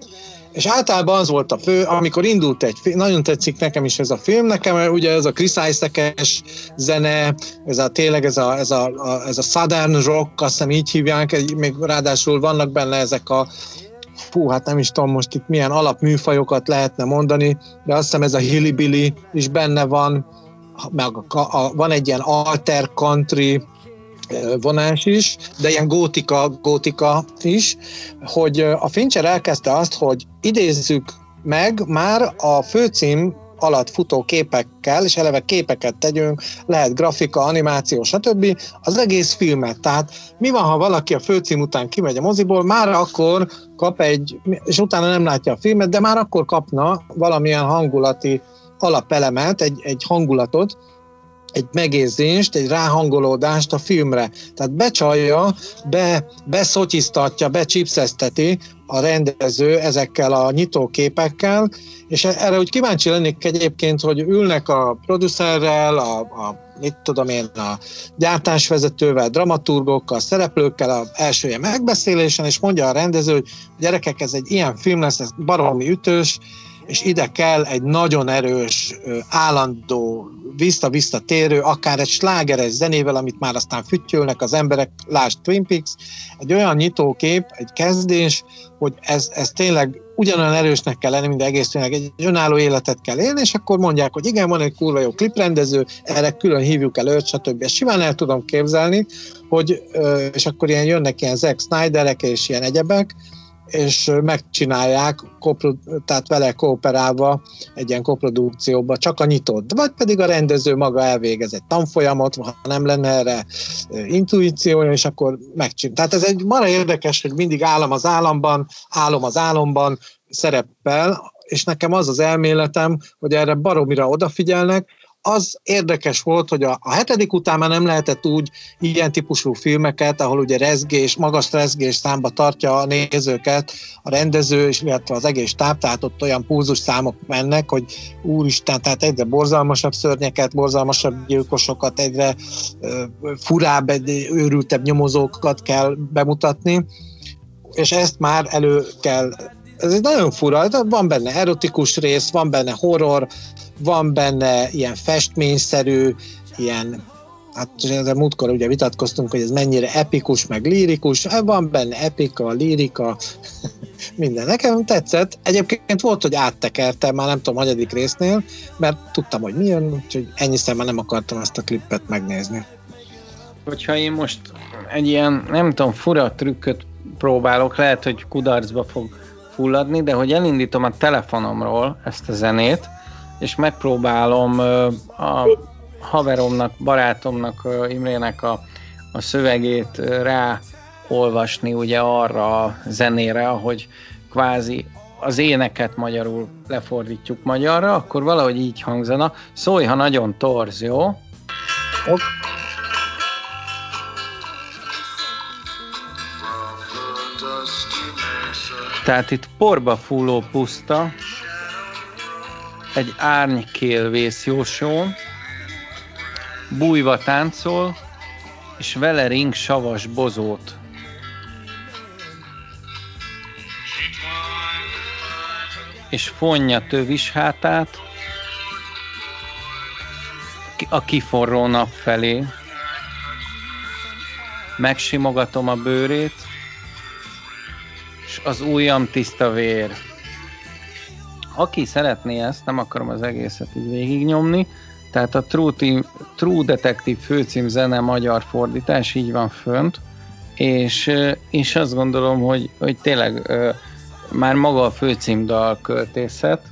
és általában az volt a fő, amikor indult egy film, nagyon tetszik nekem is ez a film, nekem ugye ez a Chris Isaac-es zene, ez a tényleg ez a, ez a, a, ez a Southern Rock, azt hiszem így hívják, még ráadásul vannak benne ezek a fú, hát nem is tudom most itt milyen alapműfajokat lehetne mondani, de azt hiszem ez a Hillybilly is benne van, meg a, a, van egy ilyen alter country vonás is, de ilyen gótika, gótika is, hogy a Fincher elkezdte azt, hogy idézzük meg már a főcím alatt futó képekkel, és eleve képeket tegyünk, lehet grafika, animáció, stb. az egész filmet. Tehát mi van, ha valaki a főcím után kimegy a moziból, már akkor kap egy, és utána nem látja a filmet, de már akkor kapna valamilyen hangulati alapelemet, egy, egy hangulatot, egy megérzést, egy ráhangolódást a filmre. Tehát becsalja, be, beszotyiztatja, becsipszezteti a rendező ezekkel a nyitóképekkel, és erre úgy kíváncsi lennék egyébként, hogy ülnek a producerrel, a, a mit tudom én, a gyártásvezetővel, dramaturgokkal, szereplőkkel az első ilyen megbeszélésen, és mondja a rendező, hogy gyerekek, ez egy ilyen film lesz, ez baromi ütős, és ide kell egy nagyon erős, állandó vissza-vissza térő, akár egy slágeres zenével, amit már aztán fütyülnek az emberek, lásd Twin Peaks, egy olyan nyitókép, egy kezdés, hogy ez, ez tényleg ugyanolyan erősnek kell lenni, mint egész tényleg egy önálló életet kell élni, és akkor mondják, hogy igen, van egy kurva jó kliprendező, erre külön hívjuk el őt, stb. Ezt simán el tudom képzelni, hogy, és akkor ilyen jönnek ilyen Zack Snyderek és ilyen egyebek, és megcsinálják, tehát vele kooperálva egy ilyen koprodukcióba csak a nyitott, vagy pedig a rendező maga elvégez egy tanfolyamot, ha nem lenne erre intuíciója, és akkor megcsinál. Tehát ez egy mara érdekes, hogy mindig állam az államban, álom az álomban szerepel, és nekem az az elméletem, hogy erre baromira odafigyelnek, az érdekes volt, hogy a, a hetedik után már nem lehetett úgy ilyen típusú filmeket, ahol ugye rezgés, magas rezgés számba tartja a nézőket, a rendező, és illetve az egész táp, tehát ott olyan pulzus számok mennek, hogy úristen, tehát egyre borzalmasabb szörnyeket, borzalmasabb gyilkosokat, egyre uh, furább, őrültebb nyomozókat kell bemutatni, és ezt már elő kell. Ez egy nagyon fura, van benne erotikus rész, van benne horror, van benne ilyen festményszerű, ilyen hát a múltkor ugye vitatkoztunk, hogy ez mennyire epikus, meg lírikus, van benne epika, lírika, minden. Nekem tetszett. Egyébként volt, hogy áttekertem, már nem tudom, hagyadik résznél, mert tudtam, hogy mi jön, úgyhogy ennyi már nem akartam ezt a klippet megnézni. Hogyha én most egy ilyen, nem tudom, fura trükköt próbálok, lehet, hogy kudarcba fog fulladni, de hogy elindítom a telefonomról ezt a zenét, és megpróbálom a haveromnak, barátomnak, Imrének a, a szövegét rá olvasni ugye arra a zenére, hogy kvázi az éneket magyarul lefordítjuk magyarra, akkor valahogy így hangzana. Szólj, ha nagyon torz, jó? Ok. Tehát itt porba fulló puszta, egy árnykél vészjósó, bújva táncol, és vele ring savas bozót. És fonja tövis hátát a kiforró nap felé. Megsimogatom a bőrét, és az ujjam tiszta vér aki szeretné ezt, nem akarom az egészet így végignyomni, tehát a True, Team, True Detective főcím zene magyar fordítás így van fönt, és, és azt gondolom, hogy, hogy tényleg már maga a főcímdal költészet,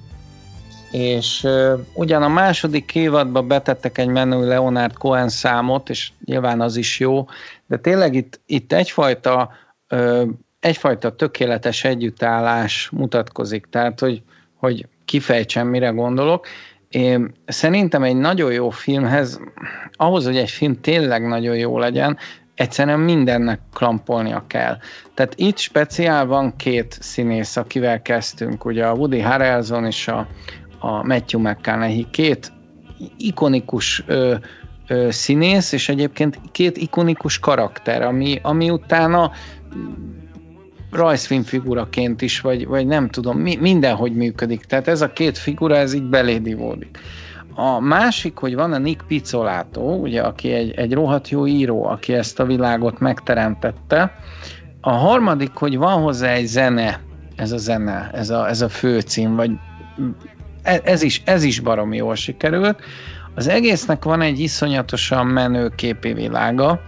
és ugyan a második évadban betettek egy menő Leonard Cohen számot, és nyilván az is jó, de tényleg itt, itt egyfajta egyfajta tökéletes együttállás mutatkozik, tehát hogy hogy kifejtsem, mire gondolok. Én szerintem egy nagyon jó filmhez, ahhoz, hogy egy film tényleg nagyon jó legyen, egyszerűen mindennek klampolnia kell. Tehát itt speciál van két színész, akivel kezdtünk, ugye a Woody Harrelson és a, a Matthew McConaughey, két ikonikus ö, ö, színész, és egyébként két ikonikus karakter, ami, ami utána rajzfilmfiguraként is, vagy, vagy nem tudom, mi, mindenhogy működik. Tehát ez a két figura, ez így belédivódik. A másik, hogy van a Nick Pizzolato, ugye, aki egy, egy rohadt jó író, aki ezt a világot megteremtette. A harmadik, hogy van hozzá egy zene, ez a zene, ez a, ez a főcím, vagy e, ez is, ez is baromi jól sikerült. Az egésznek van egy iszonyatosan menő képi világa,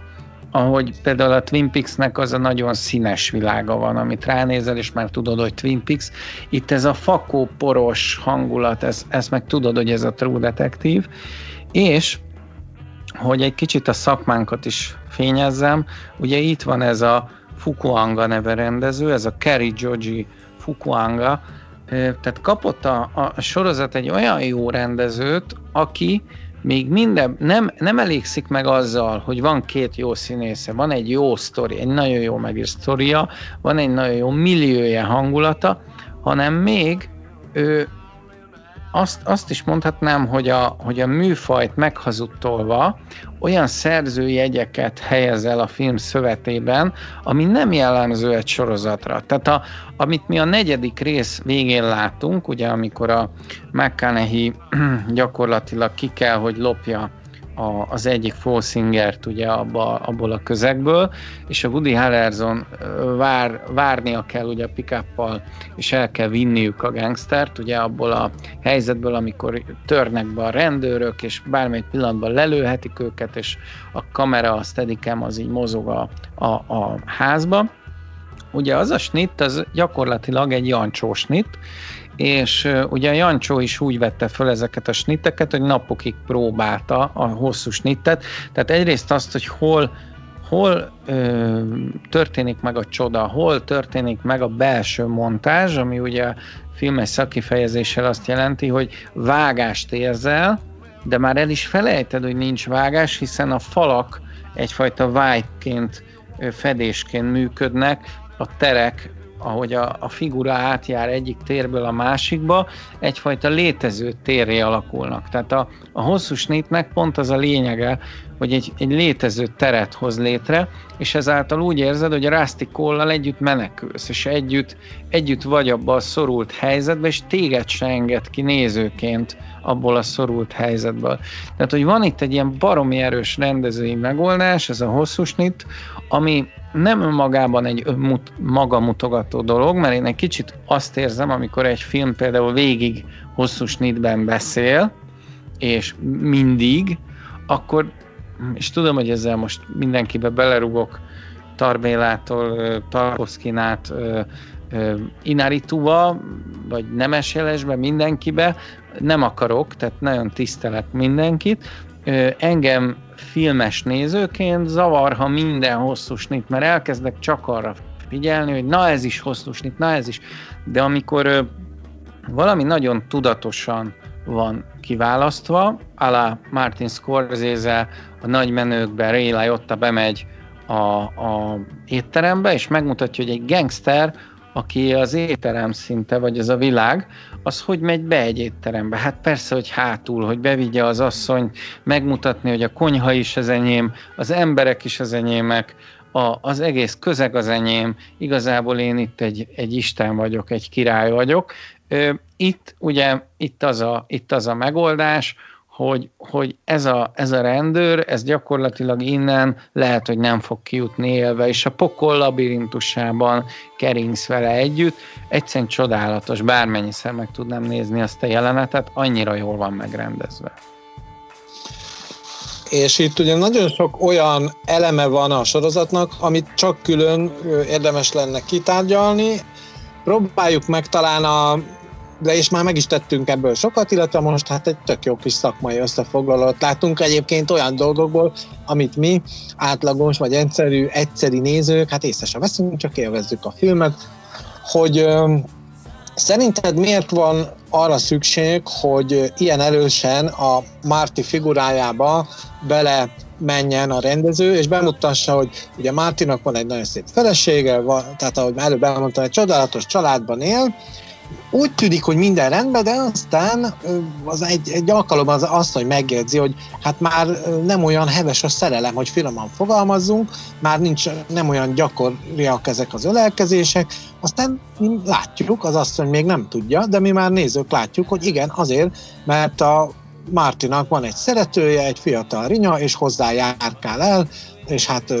ahogy például a Twin Peaks-nek az a nagyon színes világa van, amit ránézel, és már tudod, hogy Twin Peaks. Itt ez a fakó, poros hangulat, ez, ez meg tudod, hogy ez a True Detective, és hogy egy kicsit a szakmánkat is fényezzem, ugye itt van ez a Fukuanga neve rendező, ez a Kerry Joji Fukuanga, tehát kapott a, a sorozat egy olyan jó rendezőt, aki még minden, nem, nem elégszik meg azzal, hogy van két jó színésze, van egy jó sztori, egy nagyon jó megírt sztoria, van egy nagyon jó milliója hangulata, hanem még ő azt, azt is mondhatnám, hogy a, hogy a műfajt meghazudtolva olyan szerzőjegyeket helyez el a film szövetében, ami nem jellemző egy sorozatra. Tehát a, amit mi a negyedik rész végén látunk, ugye amikor a McConaughey gyakorlatilag ki kell, hogy lopja a, az egyik Folsingert ugye abba, abból a közegből, és a Woody Harrelson vár, várnia kell ugye a pick és el kell vinniük a gangstert, ugye abból a helyzetből, amikor törnek be a rendőrök, és bármely pillanatban lelőhetik őket, és a kamera, a steadicam az így mozog a, a, a házba. Ugye az a snit, az gyakorlatilag egy jancsó snit, és ugye Jancsó is úgy vette föl ezeket a snitteket, hogy napokig próbálta a hosszú snittet, tehát egyrészt azt, hogy hol hol ö, történik meg a csoda, hol történik meg a belső montázs, ami ugye filmes szakifejezéssel azt jelenti, hogy vágást érzel, de már el is felejted, hogy nincs vágás, hiszen a falak egyfajta vájként, fedésként működnek, a terek ahogy a, a figura átjár egyik térből a másikba, egyfajta létező térré alakulnak. Tehát a, a hosszú snitnek pont az a lényege, hogy egy, egy létező teret hoz létre, és ezáltal úgy érzed, hogy a Rusty Kollal együtt menekülsz, és együtt, együtt vagy abba a szorult helyzetbe, és téged se enged ki nézőként abból a szorult helyzetből. Tehát, hogy van itt egy ilyen baromi erős rendezői megoldás, ez a hosszú snit, ami nem önmagában egy magamutogató dolog, mert én egy kicsit azt érzem, amikor egy film például végig hosszú snitben beszél, és mindig, akkor, és tudom, hogy ezzel most mindenkibe belerugok, Tarbélától, Tarkovszkinát, Inarituba, vagy Nemesjelesbe, mindenkibe, nem akarok, tehát nagyon tisztelek mindenkit. Engem filmes nézőként zavar, ha minden hosszú snit, mert elkezdek csak arra figyelni, hogy na ez is hosszú snit, na ez is. De amikor valami nagyon tudatosan van kiválasztva, alá Martin Scorsese a nagy menőkben Ray Liotta bemegy a, a étterembe, és megmutatja, hogy egy gangster aki az étterem szinte, vagy az a világ, az hogy megy be egy étterembe? Hát persze, hogy hátul, hogy bevigye az asszony, megmutatni, hogy a konyha is az enyém, az emberek is az enyémek, a, az egész közeg az enyém, igazából én itt egy, egy Isten vagyok, egy király vagyok. Itt ugye, itt az a, itt az a megoldás, hogy, hogy ez, a, ez a rendőr, ez gyakorlatilag innen lehet, hogy nem fog kijutni élve, és a pokol labirintusában keringsz vele együtt. Egyszerűen csodálatos, bármennyiszer meg tudnám nézni azt a jelenetet, annyira jól van megrendezve. És itt ugye nagyon sok olyan eleme van a sorozatnak, amit csak külön érdemes lenne kitárgyalni. Próbáljuk meg talán a de és már meg is tettünk ebből sokat, illetve most hát egy tök jó kis szakmai összefoglalót látunk egyébként olyan dolgokból, amit mi átlagos vagy egyszerű, egyszeri nézők, hát észre sem veszünk, csak élvezzük a filmet, hogy szerinted miért van arra szükség, hogy ilyen erősen a Márti figurájába bele menjen a rendező, és bemutassa, hogy ugye Mártinak van egy nagyon szép felesége, van, tehát ahogy előbb elmondtam, egy csodálatos családban él, úgy tűnik, hogy minden rendben, de aztán az egy, egy alkalom az azt, hogy megjegyzi, hogy hát már nem olyan heves a szerelem, hogy finoman fogalmazzunk, már nincs, nem olyan gyakoriak ezek az ölelkezések, aztán látjuk, az azt, hogy még nem tudja, de mi már nézők látjuk, hogy igen, azért, mert a Martinak van egy szeretője, egy fiatal rinya, és hozzá járkál el, és hát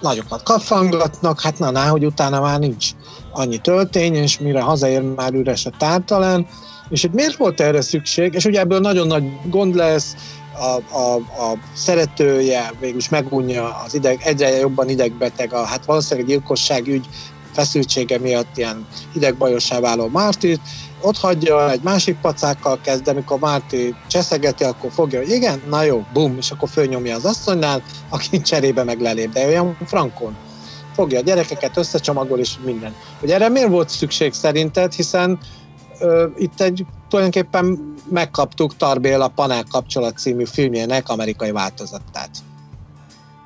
nagyokat kafangatnak, hát na, na, hogy utána már nincs annyi töltény, és mire hazaér már üres a tártalán, és hogy miért volt erre szükség, és ugye ebből nagyon nagy gond lesz, a, a, a szeretője végülis megunja az ideg, egyre jobban idegbeteg, a, hát valószínűleg gyilkosság ügy feszültsége miatt ilyen idegbajossá váló Mártit, ott hagyja, egy másik pacákkal kezd, de amikor Márti cseszegeti, akkor fogja, hogy igen, na jó, bum, és akkor fölnyomja az asszonynál, aki cserébe meg lelép, de olyan frankon fogja a gyerekeket, összecsomagol és minden. Hogy erre miért volt szükség szerinted, hiszen ö, itt egy tulajdonképpen megkaptuk Tarbél a Panel kapcsolat című filmjének amerikai változatát.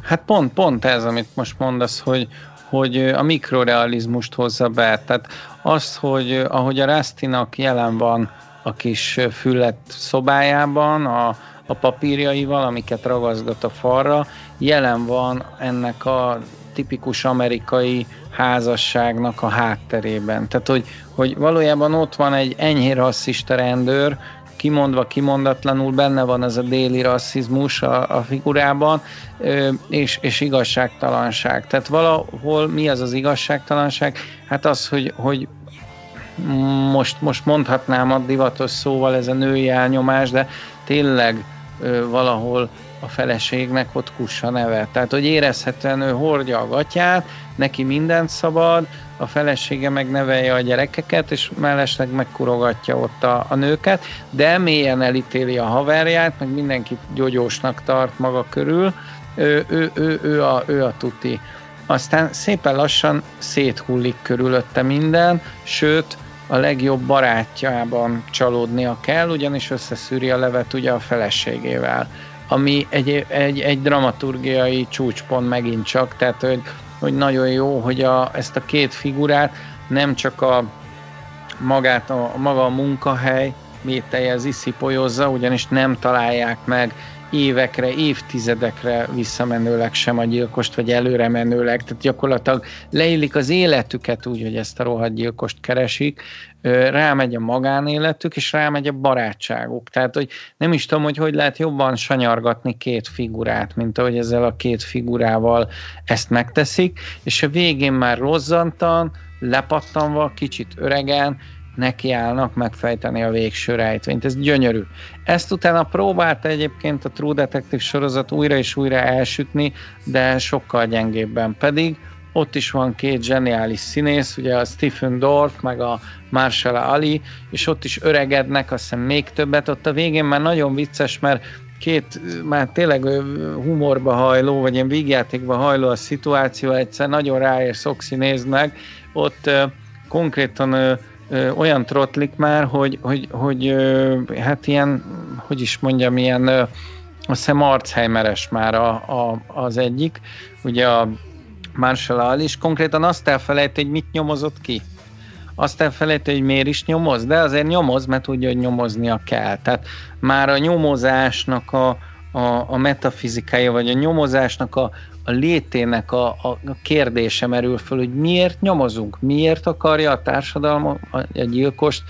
Hát pont, pont ez, amit most mondasz, hogy, hogy a mikrorealizmust hozza be. Tehát az, hogy ahogy a Rastinak jelen van a kis füllet szobájában, a, a papírjaival, amiket ragaszgat a falra, jelen van ennek a tipikus amerikai házasságnak a hátterében. Tehát, hogy, hogy valójában ott van egy enyhén rasszista rendőr, kimondva, kimondatlanul benne van ez a déli rasszizmus a, a figurában, és, és igazságtalanság. Tehát valahol mi az az igazságtalanság? Hát az, hogy, hogy most, most mondhatnám a divatos szóval ez a női elnyomás, de tényleg valahol a feleségnek ott kussa neve. Tehát, hogy érezhetően ő hordja a gatyát, neki mindent szabad, a felesége meg nevelje a gyerekeket, és mellesleg megkurogatja ott a, a nőket, de mélyen elítéli a haverját, meg mindenkit gyógyósnak tart maga körül, ő, ő, ő, ő, a, ő a tuti. Aztán szépen lassan széthullik körülötte minden, sőt, a legjobb barátjában csalódnia kell, ugyanis összeszűri a levet ugye a feleségével, ami egy, egy, egy dramaturgiai csúcspont megint csak, tehát hogy, hogy nagyon jó, hogy a, ezt a két figurát nem csak a magát, a, maga a munkahely méteje iszipolyozza, ugyanis nem találják meg évekre, évtizedekre visszamenőleg sem a gyilkost, vagy előre menőleg, tehát gyakorlatilag leillik az életüket úgy, hogy ezt a rohadt gyilkost keresik, rámegy a magánéletük, és rámegy a barátságuk. Tehát, hogy nem is tudom, hogy hogy lehet jobban sanyargatni két figurát, mint ahogy ezzel a két figurával ezt megteszik, és a végén már rozzantan, lepattanva, kicsit öregen, nekiállnak megfejteni a végső rejtvényt. Ez gyönyörű. Ezt utána próbálta egyébként a True Detective sorozat újra és újra elsütni, de sokkal gyengébben. Pedig ott is van két zseniális színész, ugye a Stephen Dorff, meg a Marshall Ali, és ott is öregednek, azt hiszem még többet. Ott a végén már nagyon vicces, mert két már tényleg humorba hajló, vagy ilyen vígjátékba hajló a szituáció, egyszer nagyon nézd meg, ott konkrétan ö, olyan trotlik már, hogy, hogy, hogy ö, hát ilyen, hogy is mondjam, ilyen ö, azt hiszem Archheimeres már a, a, az egyik, ugye a Marshall Al is konkrétan azt elfelejti, hogy mit nyomozott ki. Azt elfelejti, hogy miért is nyomoz, de azért nyomoz, mert tudja, hogy nyomoznia kell. Tehát már a nyomozásnak a, a, a metafizikája, vagy a nyomozásnak a, a létének a, a, a kérdése merül föl, hogy miért nyomozunk, miért akarja a társadalom a, a gyilkost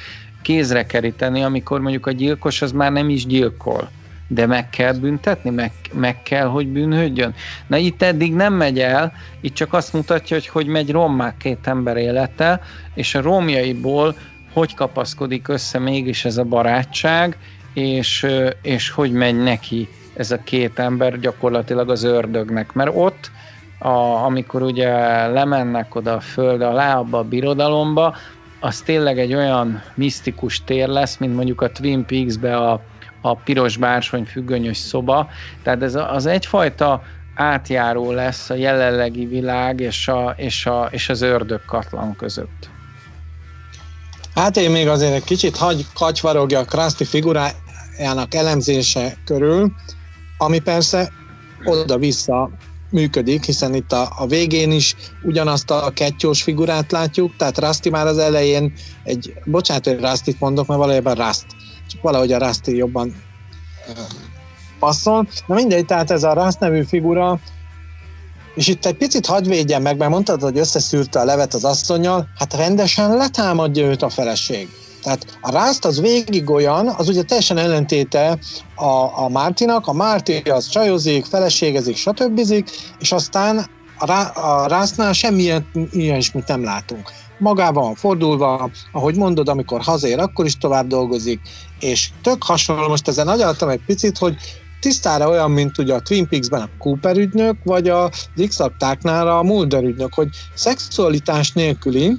kézre keríteni, amikor mondjuk a gyilkos az már nem is gyilkol, de meg kell büntetni, meg, meg kell, hogy bűnhődjön. Na itt eddig nem megy el, itt csak azt mutatja, hogy hogy megy rommá két ember élete, és a romjaiból hogy kapaszkodik össze mégis ez a barátság, és, és hogy megy neki ez a két ember gyakorlatilag az ördögnek, mert ott, a, amikor ugye lemennek oda a föld alá, abba a birodalomba, az tényleg egy olyan misztikus tér lesz, mint mondjuk a Twin Peaks-be a, a piros bársony függönyös szoba. Tehát ez az egyfajta átjáró lesz a jelenlegi világ és, a, és, a, és az ördög katlan között. Hát én még azért egy kicsit hagy kacsvarogja a Krusty figurájának elemzése körül, ami persze oda-vissza működik, hiszen itt a, a végén is ugyanazt a kettyós figurát látjuk, tehát Rusty már az elején egy, bocsánat, hogy Rusty mondok, mert valójában Rust, csak valahogy a Rusty jobban passzol. Na mindegy, tehát ez a Rust nevű figura, és itt egy picit hadd védjen meg, mert mondtad, hogy összeszűrte a levet az asszonyjal, hát rendesen letámadja őt a feleség. Tehát a Rust az végig olyan, az ugye teljesen ellentéte a, a Mártinak, a Márti az csajozik, feleségezik, stb. és aztán a, a Rustnál semmilyen ilyen is mit nem látunk. Magában fordulva, ahogy mondod, amikor hazér, akkor is tovább dolgozik, és tök hasonló, most ezen agyaltam egy picit, hogy tisztára olyan, mint ugye a Twin Peaks-ben a Cooper ügynök, vagy a x a Mulder ügynök, hogy szexualitás nélküli,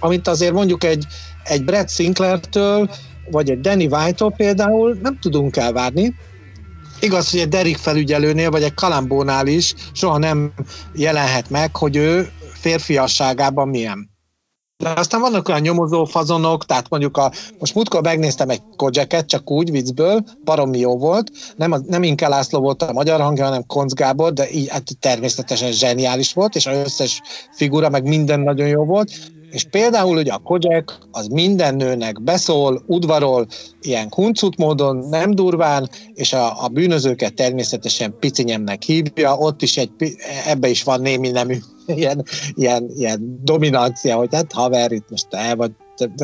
amit azért mondjuk egy, egy Brad Sinclair-től, vagy egy Danny White-tól például nem tudunk elvárni. Igaz, hogy egy Derek felügyelőnél, vagy egy Kalambónál is soha nem jelenhet meg, hogy ő férfiasságában milyen. De aztán vannak olyan nyomozó fazonok, tehát mondjuk a, most múltkor megnéztem egy Kojaket, csak úgy viccből, baromi jó volt, nem, a, nem Inke László volt a magyar hangja, hanem Konc Gábor, de így hát természetesen zseniális volt, és az összes figura, meg minden nagyon jó volt, És például ugye a Kojak az minden nőnek beszól, udvarol, ilyen huncut módon, nem durván, és a, a bűnözőket természetesen picinyemnek hívja, ott is egy, ebbe is van némi nemű ilyen, ilyen, ilyen dominancia, hogy hát haver, itt most el vagy,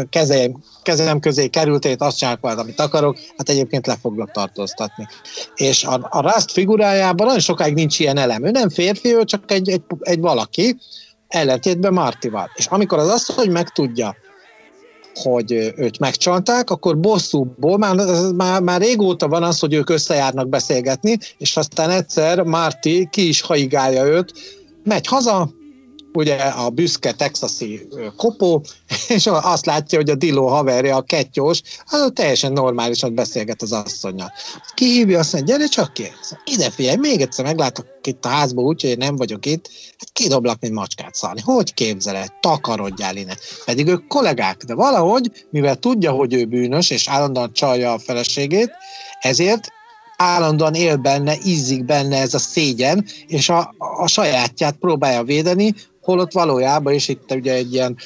kezem, kezem közé kerültét, azt csinálok majd, amit akarok, hát egyébként le foglak tartóztatni. És a, a Rust figurájában nagyon sokáig nincs ilyen elem. Ő nem férfi, ő csak egy, egy, egy valaki, ellentétben Martival. És amikor az azt, hogy megtudja, hogy őt megcsalták, akkor bosszúból, már, már, már régóta van az, hogy ők összejárnak beszélgetni, és aztán egyszer Marti ki is haigálja őt, megy haza, ugye a büszke texasi kopó, és azt látja, hogy a Dilo haverja, a kettyós, az teljesen normálisan beszélget az asszonynal. Kihívja, azt mondja, gyere csak ki. Ide figyelj, még egyszer meglátok itt a házba úgy, hogy én nem vagyok itt, hát kidoblak, mint macskát szalni. Hogy képzeled? Takarodjál innen. Pedig ők kollégák, de valahogy, mivel tudja, hogy ő bűnös, és állandóan csalja a feleségét, ezért állandóan él benne, ízik benne ez a szégyen, és a, a sajátját próbálja védeni, holott valójában, és itt ugye egy ilyen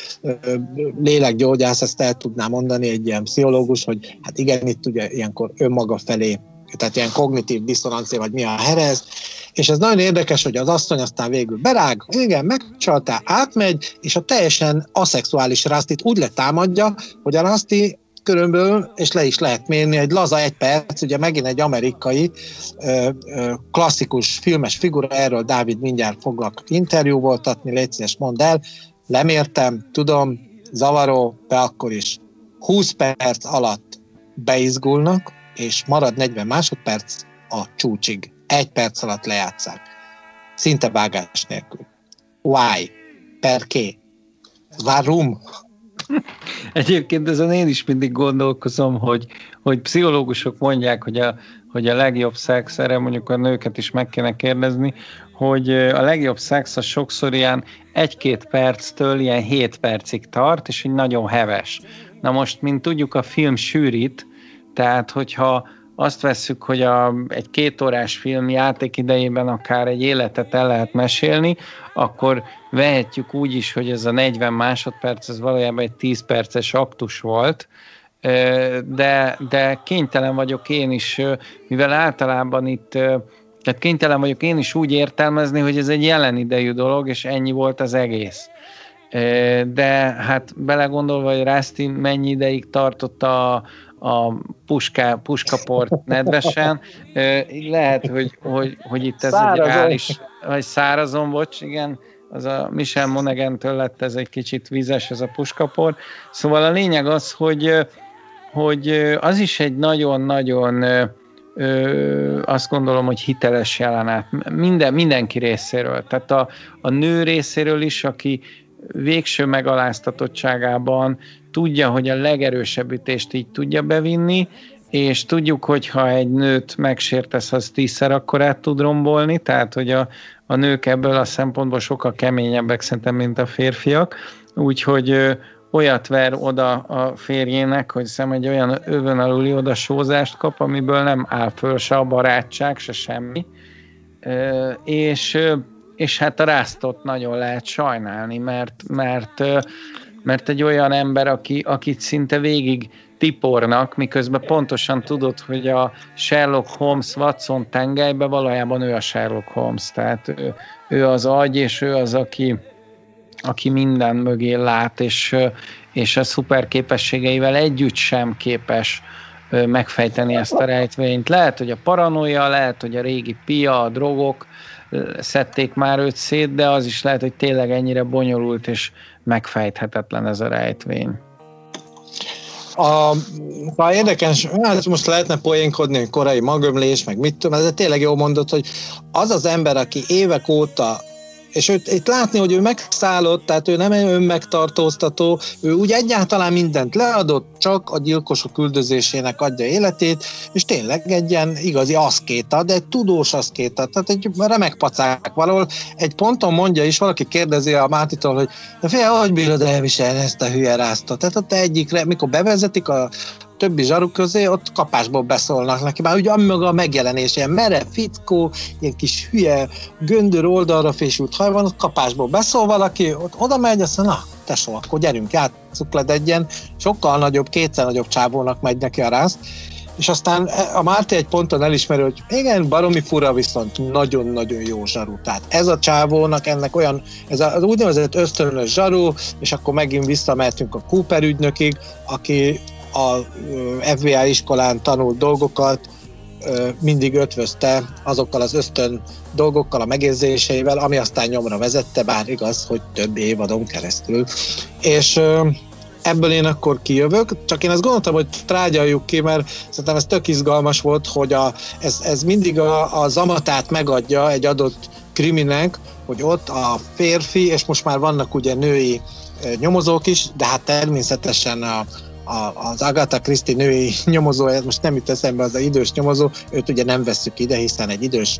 lélekgyógyász, ezt el tudná mondani, egy ilyen pszichológus, hogy hát igen, itt ugye ilyenkor önmaga felé, tehát ilyen kognitív diszonancia, vagy mi a herez, és ez nagyon érdekes, hogy az asszony aztán végül berág, igen, megcsaltál, átmegy, és a teljesen aszexuális Rastit úgy letámadja, hogy a Rasti körülbelül, és le is lehet mérni, egy laza egy perc, ugye megint egy amerikai ö, ö, klasszikus filmes figura, erről Dávid mindjárt foglak interjú voltatni, légy szíves, mondd el, lemértem, tudom, zavaró, de akkor is 20 perc alatt beizgulnak, és marad 40 másodperc a csúcsig. Egy perc alatt lejátszák. Szinte vágás nélkül. Why? Perché? Warum? Egyébként ezen én is mindig gondolkozom, hogy, hogy pszichológusok mondják, hogy a, hogy a legjobb szex, erre mondjuk a nőket is meg kéne kérdezni, hogy a legjobb szex a sokszor ilyen egy-két perctől ilyen hét percig tart, és egy nagyon heves. Na most, mint tudjuk, a film sűrít, tehát hogyha azt vesszük, hogy a, egy kétórás film játék idejében akár egy életet el lehet mesélni, akkor vehetjük úgy is, hogy ez a 40 másodperc, ez valójában egy 10 perces aktus volt, de, de kénytelen vagyok én is, mivel általában itt tehát kénytelen vagyok én is úgy értelmezni, hogy ez egy jelen idejű dolog, és ennyi volt az egész. De hát belegondolva, hogy Rászti mennyi ideig tartott a, a puska, puskaport nedvesen. Lehet, hogy, hogy, hogy itt ez szárazon. egy reális, vagy szárazon, bocs, igen, az a Michel Monaghan-től lett ez egy kicsit vizes, ez a puskapor. Szóval a lényeg az, hogy, hogy az is egy nagyon-nagyon azt gondolom, hogy hiteles jelenet minden, mindenki részéről. Tehát a, a nő részéről is, aki végső megaláztatottságában tudja, hogy a legerősebb ütést így tudja bevinni, és tudjuk, hogy ha egy nőt megsértesz, az tízszer akkor át tud rombolni, tehát hogy a, a nők ebből a szempontból sokkal keményebbek szerintem, mint a férfiak, úgyhogy olyat ver oda a férjének, hogy szem egy olyan övön aluli oda sózást kap, amiből nem áll föl se a barátság, se semmi. És, és hát a rástot nagyon lehet sajnálni, mert, mert mert egy olyan ember, aki, akit szinte végig tipornak, miközben pontosan tudod, hogy a Sherlock Holmes Watson tengelybe valójában ő a Sherlock Holmes, tehát ő, ő az agy, és ő az, aki, aki minden mögé lát, és, és a szuper képességeivel együtt sem képes megfejteni ezt a rejtvényt. Lehet, hogy a paranoia, lehet, hogy a régi pia, a drogok szedték már őt szét, de az is lehet, hogy tényleg ennyire bonyolult és megfejthetetlen ez a rejtvény. A, a érdekes, hát most lehetne poénkodni, hogy korai magömlés, meg mit tudom, ez tényleg jó mondott, hogy az az ember, aki évek óta és őt itt látni, hogy ő megszállott, tehát ő nem önmegtartóztató, ő úgy egyáltalán mindent leadott, csak a gyilkosok küldözésének adja életét, és tényleg egy ilyen igazi aszkéta, de egy tudós aszkéta, tehát egy remek pacák valahol. Egy ponton mondja is, valaki kérdezi a Mátitól, hogy de fél, hogy bírod elviselni ezt a hülye ráztot? Tehát ott egyikre, mikor bevezetik a, többi zsaru közé, ott kapásból beszólnak neki, már ugye maga a megjelenés, ilyen merev fickó, ilyen kis hülye, göndör oldalra fésült haj van, ott kapásból beszól valaki, ott oda megy, azt mondja, na, tesó, akkor gyerünk, játsszuk le egyen, sokkal nagyobb, kétszer nagyobb csávónak megy neki a rász, és aztán a Márti egy ponton elismeri, hogy igen, baromi fura, viszont nagyon-nagyon jó zsaru. Tehát ez a csávónak ennek olyan, ez az úgynevezett ösztönös zsaru, és akkor megint visszamehetünk a Cooper ügynökig, aki a FBI iskolán tanult dolgokat, mindig ötvözte azokkal az ösztön dolgokkal, a megérzéseivel, ami aztán nyomra vezette, bár igaz, hogy több évadon keresztül. És ebből én akkor kijövök, csak én azt gondoltam, hogy trágyaljuk ki, mert szerintem ez tök izgalmas volt, hogy a, ez, ez mindig a, a zamatát megadja egy adott kriminek, hogy ott a férfi, és most már vannak ugye női nyomozók is, de hát természetesen a, a, az Agatha Christie női nyomozó, most nem jut eszembe az a idős nyomozó, őt ugye nem veszük ide, hiszen egy idős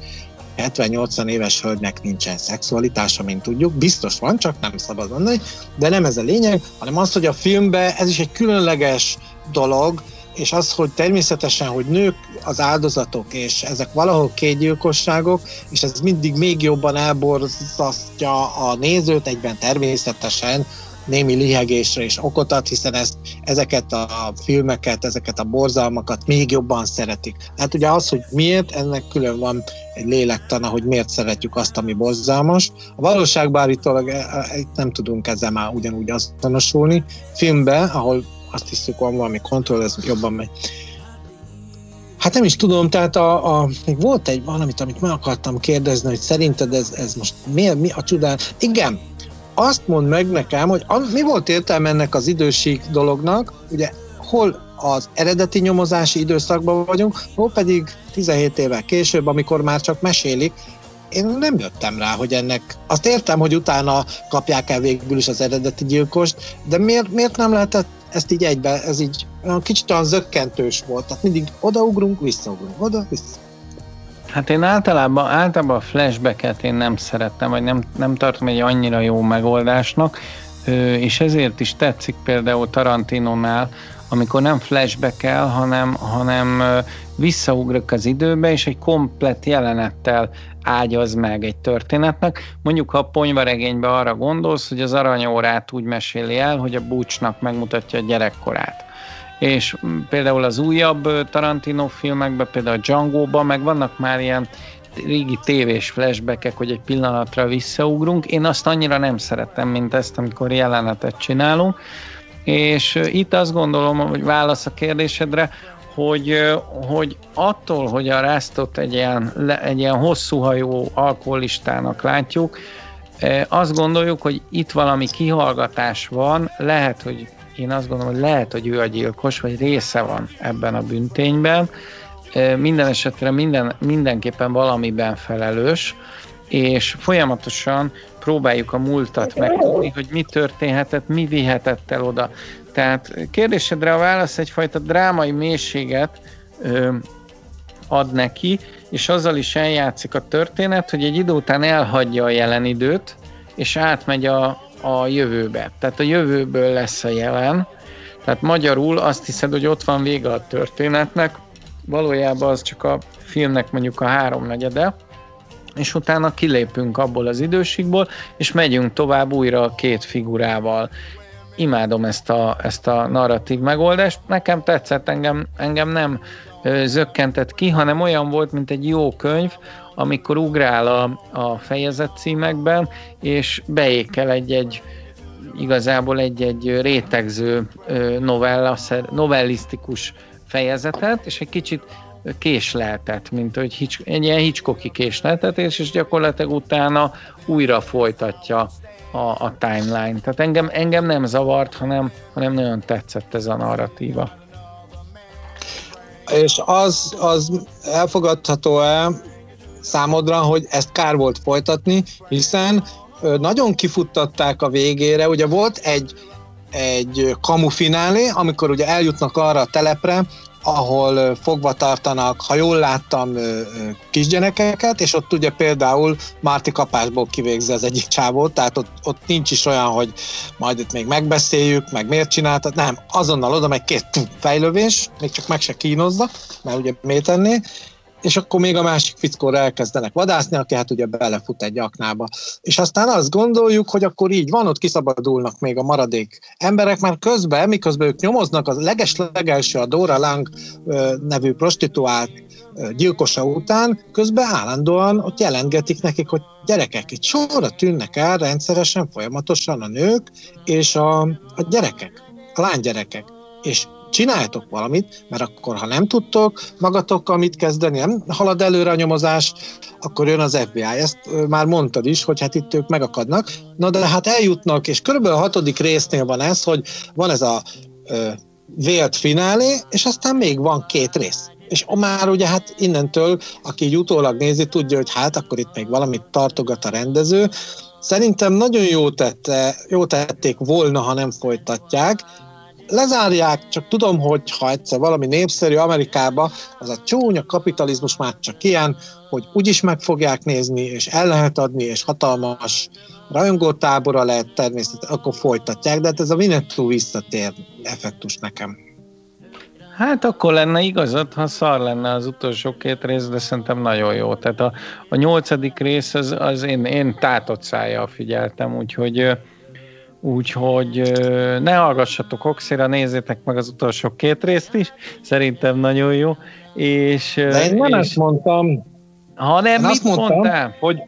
70-80 éves hölgynek nincsen szexualitása, mint tudjuk, biztos van, csak nem szabad mondani, de nem ez a lényeg, hanem az, hogy a filmben ez is egy különleges dolog, és az, hogy természetesen, hogy nők az áldozatok, és ezek valahol kétgyilkosságok, és ez mindig még jobban elborzasztja a nézőt, egyben természetesen némi lihegésre is okot ad, hiszen ezt, ezeket a filmeket, ezeket a borzalmakat még jobban szeretik. Hát ugye az, hogy miért, ennek külön van egy lélektana, hogy miért szeretjük azt, ami borzalmas. A valóságban állítólag e, e, nem tudunk ezzel már ugyanúgy azonosulni. Filmben, ahol azt hiszük, van valami kontroll, ez jobban megy. Hát nem is tudom, tehát a, a, még volt egy valamit, amit meg akartam kérdezni, hogy szerinted ez, ez most mi, mi a csodál? Igen, azt mond meg nekem, hogy mi volt értelme ennek az időség dolognak, ugye hol az eredeti nyomozási időszakban vagyunk, hol pedig 17 évvel később, amikor már csak mesélik, én nem jöttem rá, hogy ennek, azt értem, hogy utána kapják el végül is az eredeti gyilkost, de miért, miért nem lehetett ezt így egybe, ez így kicsit olyan zökkentős volt, tehát mindig odaugrunk, visszaugrunk, oda, vissza. Hát én általában, általában a flashbacket én nem szerettem, vagy nem, nem tartom egy annyira jó megoldásnak, és ezért is tetszik például Tarantinonál, amikor nem flashback el, hanem, hanem visszaugrok az időbe, és egy komplett jelenettel ágyaz meg egy történetnek. Mondjuk, ha a ponyvaregényben arra gondolsz, hogy az aranyórát úgy meséli el, hogy a búcsnak megmutatja a gyerekkorát és például az újabb Tarantino filmekben, például a Django-ban meg vannak már ilyen régi tévés flashbackek, hogy egy pillanatra visszaugrunk. Én azt annyira nem szeretem, mint ezt, amikor jelenetet csinálunk. És itt azt gondolom, hogy válasz a kérdésedre, hogy, hogy attól, hogy a Rástot egy ilyen, egy ilyen hosszú hajó alkoholistának látjuk, azt gondoljuk, hogy itt valami kihallgatás van, lehet, hogy én azt gondolom, hogy lehet, hogy ő a gyilkos, vagy része van ebben a büntényben. Minden esetre minden, mindenképpen valamiben felelős, és folyamatosan próbáljuk a múltat megtudni, hogy mi történhetett, mi vihetett el oda. Tehát kérdésedre a válasz egyfajta drámai mélységet ö, ad neki, és azzal is eljátszik a történet, hogy egy idő után elhagyja a jelen időt, és átmegy a, a jövőbe. Tehát a jövőből lesz a jelen. Tehát magyarul azt hiszed, hogy ott van vége a történetnek, valójában az csak a filmnek mondjuk a háromnegyede, és utána kilépünk abból az időségból, és megyünk tovább újra a két figurával. Imádom ezt a, ezt a narratív megoldást. Nekem tetszett, engem, engem nem zökkentett ki, hanem olyan volt, mint egy jó könyv, amikor ugrál a, a fejezet címekben, és beékel egy-egy igazából egy-egy rétegző novella, novellisztikus fejezetet, és egy kicsit késleltet, mint hogy Hitch, egy ilyen Hitchcocki késleltetés, és gyakorlatilag utána újra folytatja a, a timeline. Tehát engem, engem nem zavart, hanem, hanem nagyon tetszett ez a narratíva. És az, az elfogadható-e számodra, hogy ezt kár volt folytatni, hiszen nagyon kifuttatták a végére, ugye volt egy, egy kamu finálé, amikor ugye eljutnak arra a telepre, ahol fogva tartanak, ha jól láttam, kisgyerekeket, és ott ugye például Márti kapásból kivégzi az egyik csávót, tehát ott, ott nincs is olyan, hogy majd itt még megbeszéljük, meg miért csináltad, nem, azonnal oda meg két fejlövés, még csak meg se kínozza, mert ugye miért tenné, és akkor még a másik fickóra elkezdenek vadászni, aki hát ugye belefut egy aknába. És aztán azt gondoljuk, hogy akkor így van, ott kiszabadulnak még a maradék emberek, mert közben, miközben ők nyomoznak, az leges-legelső a Dora Lang nevű prostituált gyilkosa után, közben állandóan ott jelentgetik nekik, hogy gyerekek, itt sorra tűnnek el rendszeresen, folyamatosan a nők és a, a gyerekek, a lánygyerekek. És csináljatok valamit, mert akkor, ha nem tudtok magatokkal mit kezdeni, nem halad előre a nyomozás, akkor jön az FBI. Ezt már mondtad is, hogy hát itt ők megakadnak. Na de hát eljutnak, és körülbelül a hatodik résznél van ez, hogy van ez a ö, vélt finálé, és aztán még van két rész. És már ugye hát innentől, aki így utólag nézi, tudja, hogy hát akkor itt még valamit tartogat a rendező. Szerintem nagyon jó, tette, jó tették volna, ha nem folytatják, lezárják, csak tudom, hogy ha egyszer valami népszerű Amerikába, az a csúnya kapitalizmus már csak ilyen, hogy úgyis meg fogják nézni, és el lehet adni, és hatalmas rajongótábora lehet természetesen, akkor folytatják, de hát ez a Winnetou visszatér effektus nekem. Hát akkor lenne igazad, ha szar lenne az utolsó két rész, de szerintem nagyon jó. Tehát a, a nyolcadik rész, az, az én, én tátott szájjal figyeltem, úgyhogy Úgyhogy ne hallgassatok Oxira, nézzétek meg az utolsó két részt is, szerintem nagyon jó. És, De én nem és, ezt mondtam. Ha nem, mit azt mondtam, mondtál? Hogy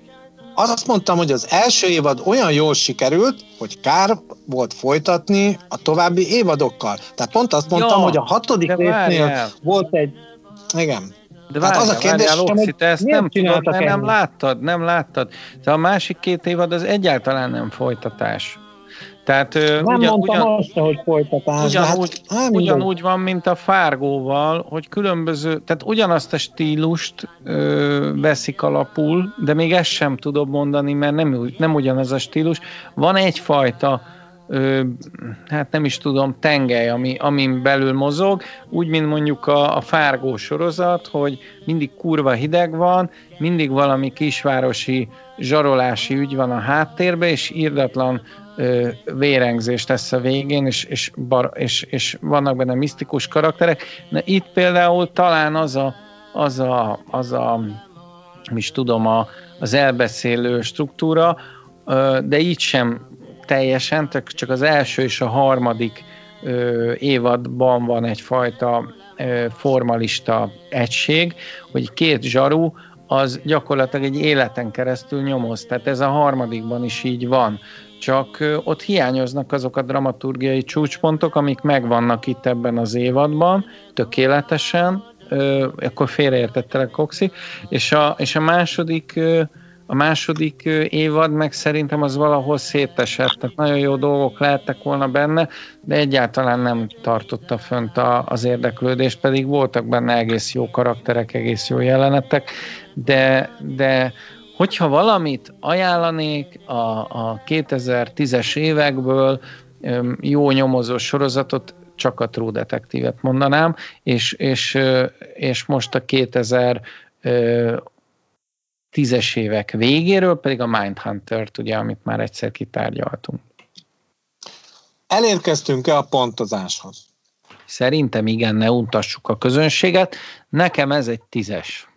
azt mondtam, hogy az első évad olyan jól sikerült, hogy kár volt folytatni a további évadokkal. Tehát pont azt mondtam, ja, hogy a hatodik résznél volt egy... Igen. De várjál, hát az a kérdés, várjál, Oxi, te ezt nem tudod, nem, nem láttad, nem láttad. De a másik két évad az egyáltalán nem folytatás. Tehát, nem ugyan, mondtam ugyan, azt, hogy folytatás. Ugyanúgy, hát, ugyanúgy van, mint a Fárgóval, hogy különböző, tehát ugyanazt a stílust ö, veszik alapul, de még ezt sem tudom mondani, mert nem, nem ugyanaz a stílus. Van egyfajta ö, hát nem is tudom, tengely, ami, amin belül mozog, úgy, mint mondjuk a, a Fárgó sorozat, hogy mindig kurva hideg van, mindig valami kisvárosi zsarolási ügy van a háttérben, és írdatlan vérengzés lesz a végén, és, és, bar, és, és vannak benne misztikus karakterek. Na itt például talán az a, az a, az a is tudom, a, az elbeszélő struktúra, de így sem teljesen, csak az első és a harmadik évadban van egyfajta formalista egység, hogy két zsaru az gyakorlatilag egy életen keresztül nyomoz. Tehát ez a harmadikban is így van. Csak ott hiányoznak azok a dramaturgiai csúcspontok, amik megvannak itt ebben az évadban, tökéletesen, akkor félreértettelek, Koxi, és a, és a második a második évad meg szerintem az valahol szétesett, tehát nagyon jó dolgok lehettek volna benne, de egyáltalán nem tartotta fönt a, az érdeklődést, pedig voltak benne egész jó karakterek, egész jó jelenetek, de, de hogyha valamit ajánlanék a, a 2010-es évekből, jó nyomozó sorozatot, csak a True Detective-et mondanám, és, és, és most a 2000 tízes évek végéről pedig a Mindhunter-t, ugye, amit már egyszer kitárgyaltunk. Elérkeztünk-e a pontozáshoz? Szerintem igen, ne untassuk a közönséget. Nekem ez egy tízes.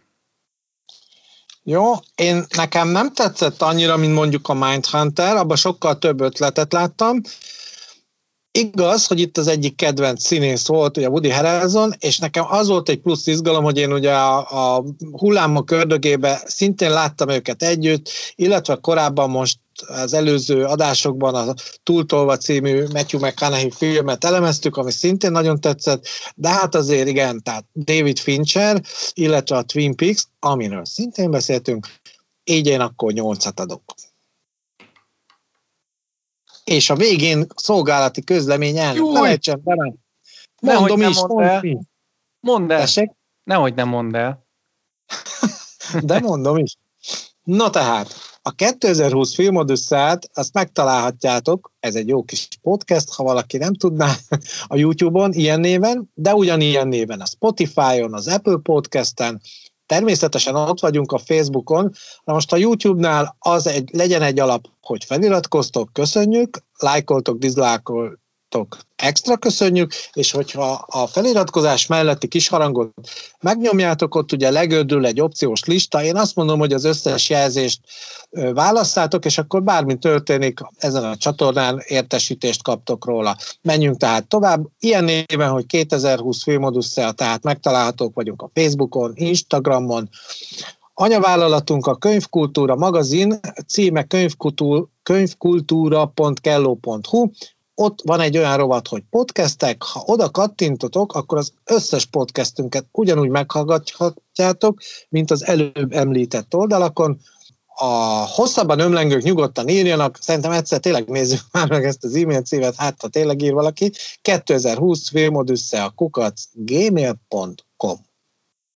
Jó, én nekem nem tetszett annyira, mint mondjuk a Mindhunter, abban sokkal több ötletet láttam, Igaz, hogy itt az egyik kedvenc színész volt, ugye Woody Harrelson, és nekem az volt egy plusz izgalom, hogy én ugye a, a hullámok kördögébe szintén láttam őket együtt, illetve korábban most az előző adásokban a Túltolva című Matthew McConaughey filmet elemeztük, ami szintén nagyon tetszett, de hát azért igen, tehát David Fincher, illetve a Twin Peaks, amiről szintén beszéltünk, így én akkor nyolcat adok és a végén szolgálati közlemény elnök. Ne ejtsen bele. Mondom is, mondd el. Mondd el. Tessék? Nehogy nem mondd el. De mondom is. No tehát, A 2020 filmodüsszát, azt megtalálhatjátok, ez egy jó kis podcast, ha valaki nem tudná, a YouTube-on ilyen néven, de ugyanilyen néven a Spotify-on, az Apple Podcast-en, Természetesen ott vagyunk a Facebookon, na most a YouTube-nál az egy, legyen egy alap, hogy feliratkoztok, köszönjük, lájkoltok, diszlájkoltok, extra köszönjük, és hogyha a feliratkozás melletti kis harangot megnyomjátok, ott ugye legördül egy opciós lista, én azt mondom, hogy az összes jelzést választátok, és akkor bármi történik ezen a csatornán, értesítést kaptok róla. Menjünk tehát tovább. Ilyen néven, hogy 2020 Filmodusszea, tehát megtalálhatók vagyunk a Facebookon, Instagramon, Anyavállalatunk a Könyvkultúra magazin, címe könyvkultúra.kello.hu, ott van egy olyan rovat, hogy podcastek, ha oda kattintotok, akkor az összes podcastünket ugyanúgy meghallgathatjátok, mint az előbb említett oldalakon. A hosszabban ömlengők nyugodtan írjanak, szerintem egyszer tényleg nézzük már meg ezt az e-mail címet, hát ha tényleg ír valaki, 2020 filmodüsse a kukac gmail.com